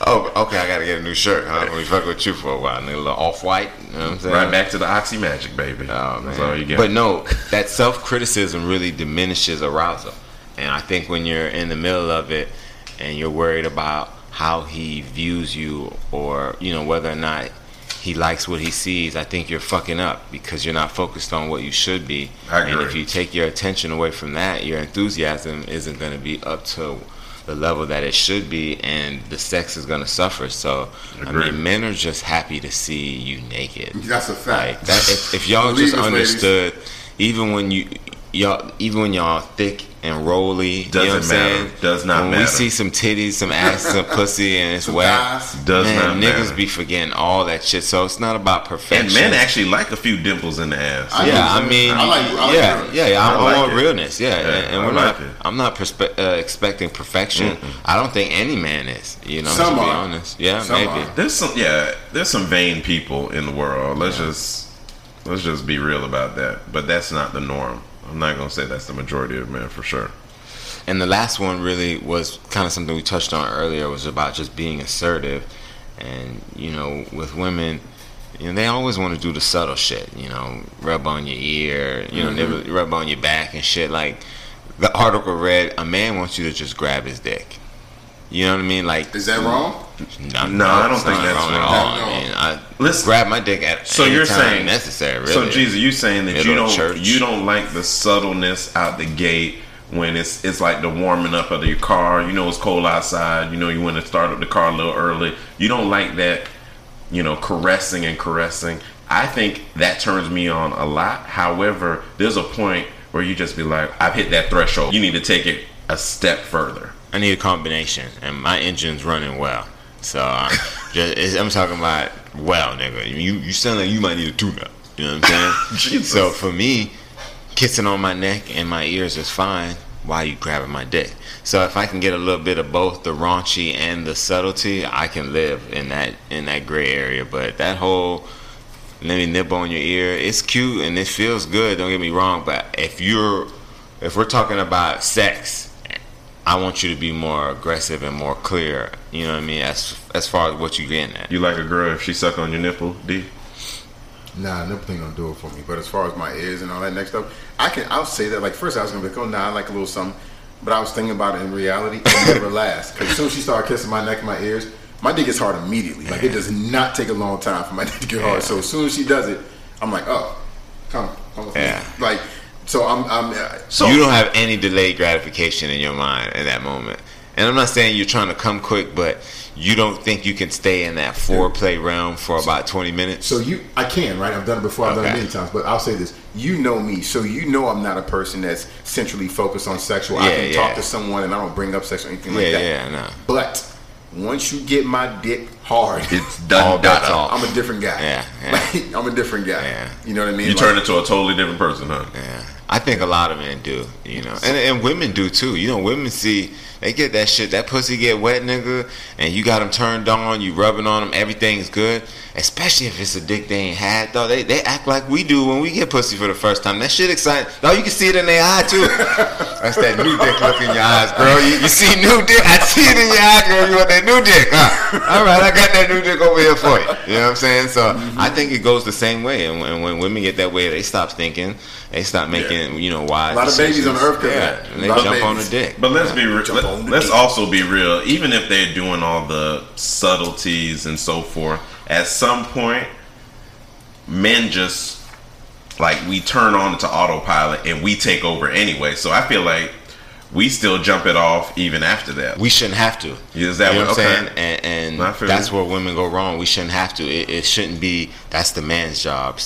oh, okay. I gotta get a new shirt. Huh? We fuck with you for a while. Nigga, a little off white. You know what I'm saying? Right back to the oxy magic, baby. Oh man. you get. But no, that self criticism really diminishes arousal, and I think when you're in the middle of it and you're worried about how he views you or you know whether or not he likes what he sees, I think you're fucking up because you're not focused on what you should be. I And if you take your attention away from that, your enthusiasm isn't going to be up to the level that it should be, and the sex is going to suffer. So, I mean, men are just happy to see you naked. That's a Like fact. that, if, if y'all just us, ladies. understood, even when you y'all, even when y'all thick and rolly, you know what I'm Doesn't matter. saying? Does not when we see some titties, some ass, some pussy, and it's Some wet. Does man, not niggas matter. be forgetting all that shit. So it's not about perfection. and men actually like a few dimples in the ass. I yeah, know, I mean, I like- I like yeah, realness. yeah, yeah. I, I I like realness, yeah, Yeah, and, and I we're like not. it. I'm not perspe- uh, expecting perfection. I don't think any man is. You know, Some to be are. honest, yeah, Some maybe. are. There's some yeah, there's some vain people in the world. Let's just let's just be real about that. But that's not the norm. I'm not gonna say that's the majority of men for sure. And the last one really was kind of something we touched on earlier was about just being assertive. And, you know, with women, you know, they always want to do the subtle shit, you know, rub on your ear, you know, Mm-hmm. rub on your back and shit. Like, the article read, a man wants you to just grab his dick. You know what I mean? Like, Is that wrong? no, No, I don't think that's wrong at all. No. I mean, I Listen- grab my dick at So any you're time saying necessary, really. So Jesus, you saying that Middle you don't church. you don't like the subtleness out the gate when it's it's like the warming up of your car. You know it's cold outside. You know you want to start up the car a little early. You don't like that, you know, caressing and caressing. I think that turns me on a lot. However, there's a point where you just be like, I've hit that threshold. You need to take it a step further. I need a combination, and my engine's running well. So I'm, just, it's- I'm talking about well, nigga. You you sound like you might need a tune-up. You know what I'm saying? So for me, kissing on my neck and my ears is fine. Why you grabbing my dick? So if I can get a little bit of both the raunchy and the subtlety, I can live in that in that gray area. But that whole let me nibble on your ear. It's cute and it feels good. Don't get me wrong, but if you're if we're talking about sex, I want you to be more aggressive and more clear. You know what I mean? As as far as what you getting at. You like a girl if she suck on your nipple, D? Nah, nipple nothing gonna do it for me. But as far as my ears and all that next stuff, I can. I'll say that. Like first, I was gonna be like, oh, nah, I like a little something. But I was thinking about it in reality. It never lasts. Because as soon as she started kissing my neck and my ears, my dick gets hard immediately. Like it does not take a long time for my dick to get hard. So as soon as she does it, I'm like, oh, come, come with me. Yeah. Like, so I'm, I'm. uh, So you don't have any delayed gratification in your mind in that moment. And I'm not saying you're trying to come quick, but you don't think you can stay in that foreplay realm for about 20 minutes. So you, I can, right? I've done it before. I've done it many times, but I'll say this: you know me, so you know I'm not a person that's centrally focused on sexual. I Yeah, can yeah. talk to someone and I don't bring up sex or anything like that. yeah, that. yeah, no. But once you get my dick hard, It's done. All bets data. off. I'm a different guy. Yeah, yeah. Like, I'm a different guy. Yeah. You know what I mean? You Like, turn into a totally different person, huh? Yeah, I think a lot of men do, you know, and and women do too. You know, women see they get that shit, that pussy get wet, nigga, and you got them turned on, you rubbing on them, everything's good. Especially if it's a dick they ain't had, though. They they act like we do when we get pussy for the first time. That shit exciting. Though you can see it in their eye too. That's that new dick look in your eyes, girl. You, you see new dick. I see it in your eye, girl. You want that new dick, huh? All right, I got that new dick over here for you. You know what I'm saying? So I think it goes the same way. And when, when women get that way, they stop thinking. They stop making, you know, wise A lot of babies on decisions. Earth 'cause of Yeah, that. and they A lot jump on the dick. But let's be real. Jump Let, let's also be real. Even if they're doing all the subtleties and so forth, at some point, men just like we turn on to autopilot and we take over anyway. So I feel like we still jump it off even after that. We shouldn't have to. Is that you know what- I'm okay. saying? And, and that's where women go wrong. We shouldn't have to. It, it shouldn't be. That's the man's job.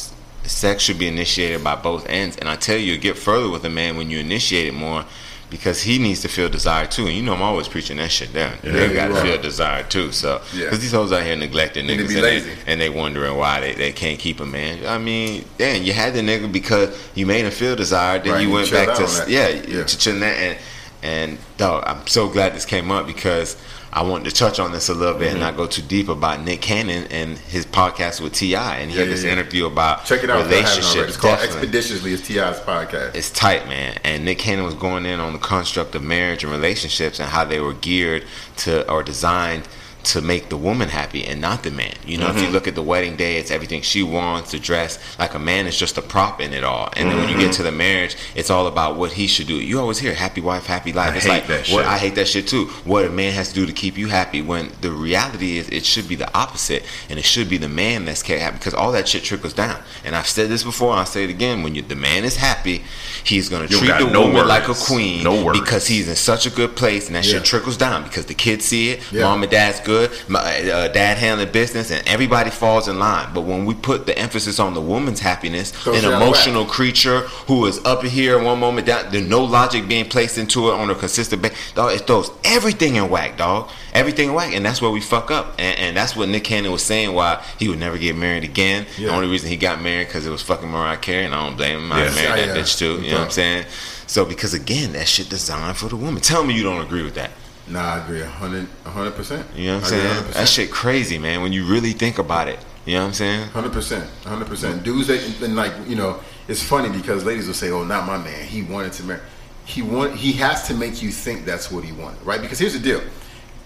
Sex should be initiated by both ends. And I tell you, you get further with a man when you initiate it more, because he needs to feel desired too. And you know, I'm always preaching that shit down. they got to feel desired too. So, Yeah. because these hoes out here neglecting niggas be and they, and they wondering why they, they can't keep a man. I mean, damn, you had the nigga because you made him feel desired. Then Right, you you went back to yeah, Yeah. to chill that and and dog, I'm so glad this came up because I wanted to touch on this a little bit and mm-hmm. not go too deep about Nick Cannon and his podcast with T.I. and he Yeah, had this yeah, interview about Check it out. if y'all haven't already. relationships. It's called Definitely. Expeditiously. It's T.I.'s podcast. It's tight, man. And Nick Cannon was going in on the construct of marriage and relationships and how they were geared to or designed to make the woman happy and not the man. You know, if you mm-hmm. look at the wedding day, it's everything she wants, the dress. Like a man is just a prop in it all. And then when you get mm-hmm. to the marriage, it's all about what he should do. You always hear happy wife, happy life. I it's hate like that what shit. I hate that shit too. What a man has to do to keep you happy when the reality is it should be the opposite and it should be the man that's kept happy because all that shit trickles down. And I've said this before and I'll say it again. When you, the man is happy, he's gonna You treat the no woman like a queen No words. because he's in such a good place and that Yeah. shit trickles down because the kids see it, Yeah. mom and dad's good, my, uh, dad handling business, and everybody falls in line. But when we put the emphasis on the woman's happiness, Throws an emotional creature who is up here one moment down, there's no logic being placed into it on a consistent basis. Dog, it throws everything in whack, dog. Everything in whack, and that's where we fuck up. And, and that's what Nick Cannon was saying why he would never get married again. The only reason he got married because it was fucking Mariah Carey, and I don't blame him. I Yes. married that Yeah, yeah. bitch too. You No know what I'm saying? So because again, that shit designed for the woman. Tell me you don't agree with that. Nah, I agree. 100 percent. You know what I'm saying? That shit crazy, man. When you really think about it, you know what I'm saying? Hundred percent, hundred percent. Dudes that and like you know, it's funny because ladies will say, "Oh, not my man. He wanted to marry. He want. He has to make you think that's what he wanted, right? Because here's the deal: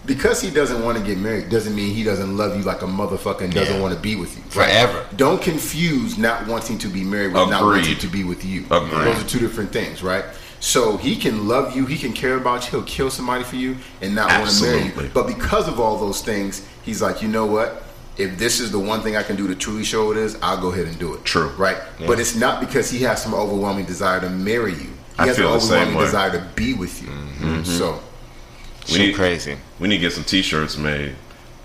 because he doesn't want to get married doesn't mean he doesn't love you like a motherfucker and doesn't Yeah. want to be with you right? Forever. Don't confuse not wanting to be married with not wanting to be with you. Agreed. Those are two different things, right? So he can love you, he can care about you, he'll kill somebody for you, and not want to marry you. But because of all those things, he's like, you know what? If this is the one thing I can do to truly show what it is, I'll go ahead and do it. True. Right? But it's not because he has some overwhelming desire to marry you. He I has feel an the same overwhelming desire to be with you. Mm-hmm. So We need- crazy. We need to get some T-shirts made.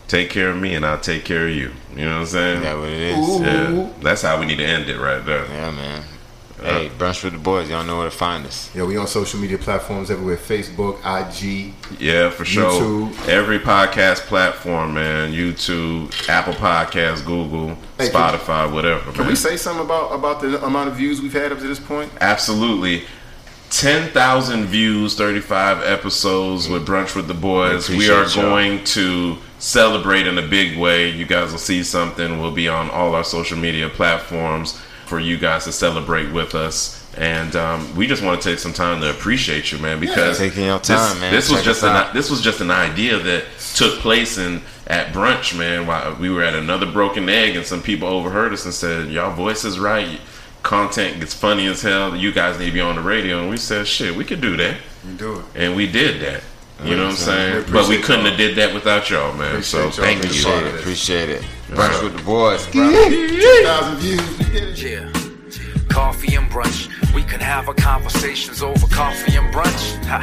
Take care of me, and I'll take care of you. You know what I'm saying? Is that what it is? Ooh. Yeah, that's how we need to end it right there. Yeah, man. Hey, brunch with the boys. Y'all know where to find us. yeah, we on social media platforms everywhere: Facebook, IG. Yeah, for sure. YouTube. Every podcast platform, man. YouTube, Apple Podcasts, Google, Hey, can- Spotify, whatever. Can man. we say something about about the amount of views we've had up to this point? Absolutely. 10,000 views, 35 episodes with Brunch with the Boys. We are Appreciate y'all. going to celebrate in a big way. You guys will see something. We'll be on all our social media platforms for you guys to celebrate with us. And um, we just want to take some time to appreciate you, man, because Taking your time, this, man. This was just an this was just an idea that took place in at brunch, man. While we were at Another Broken Egg, and some people overheard us and said, "Y'all voice is right. Content gets funny as hell. You guys need to be on the radio." And we said, "Shit, we could do that," You do it. and we did that. You know what I'm saying? appreciate But we couldn't y'all. have did that without y'all, man. so y'all thank being you. Appreciate it. this. Appreciate it. Brunch with the boys. 2,000 views. We did it. Yeah. Coffee and brunch. We can have our conversations over coffee and brunch. Ha.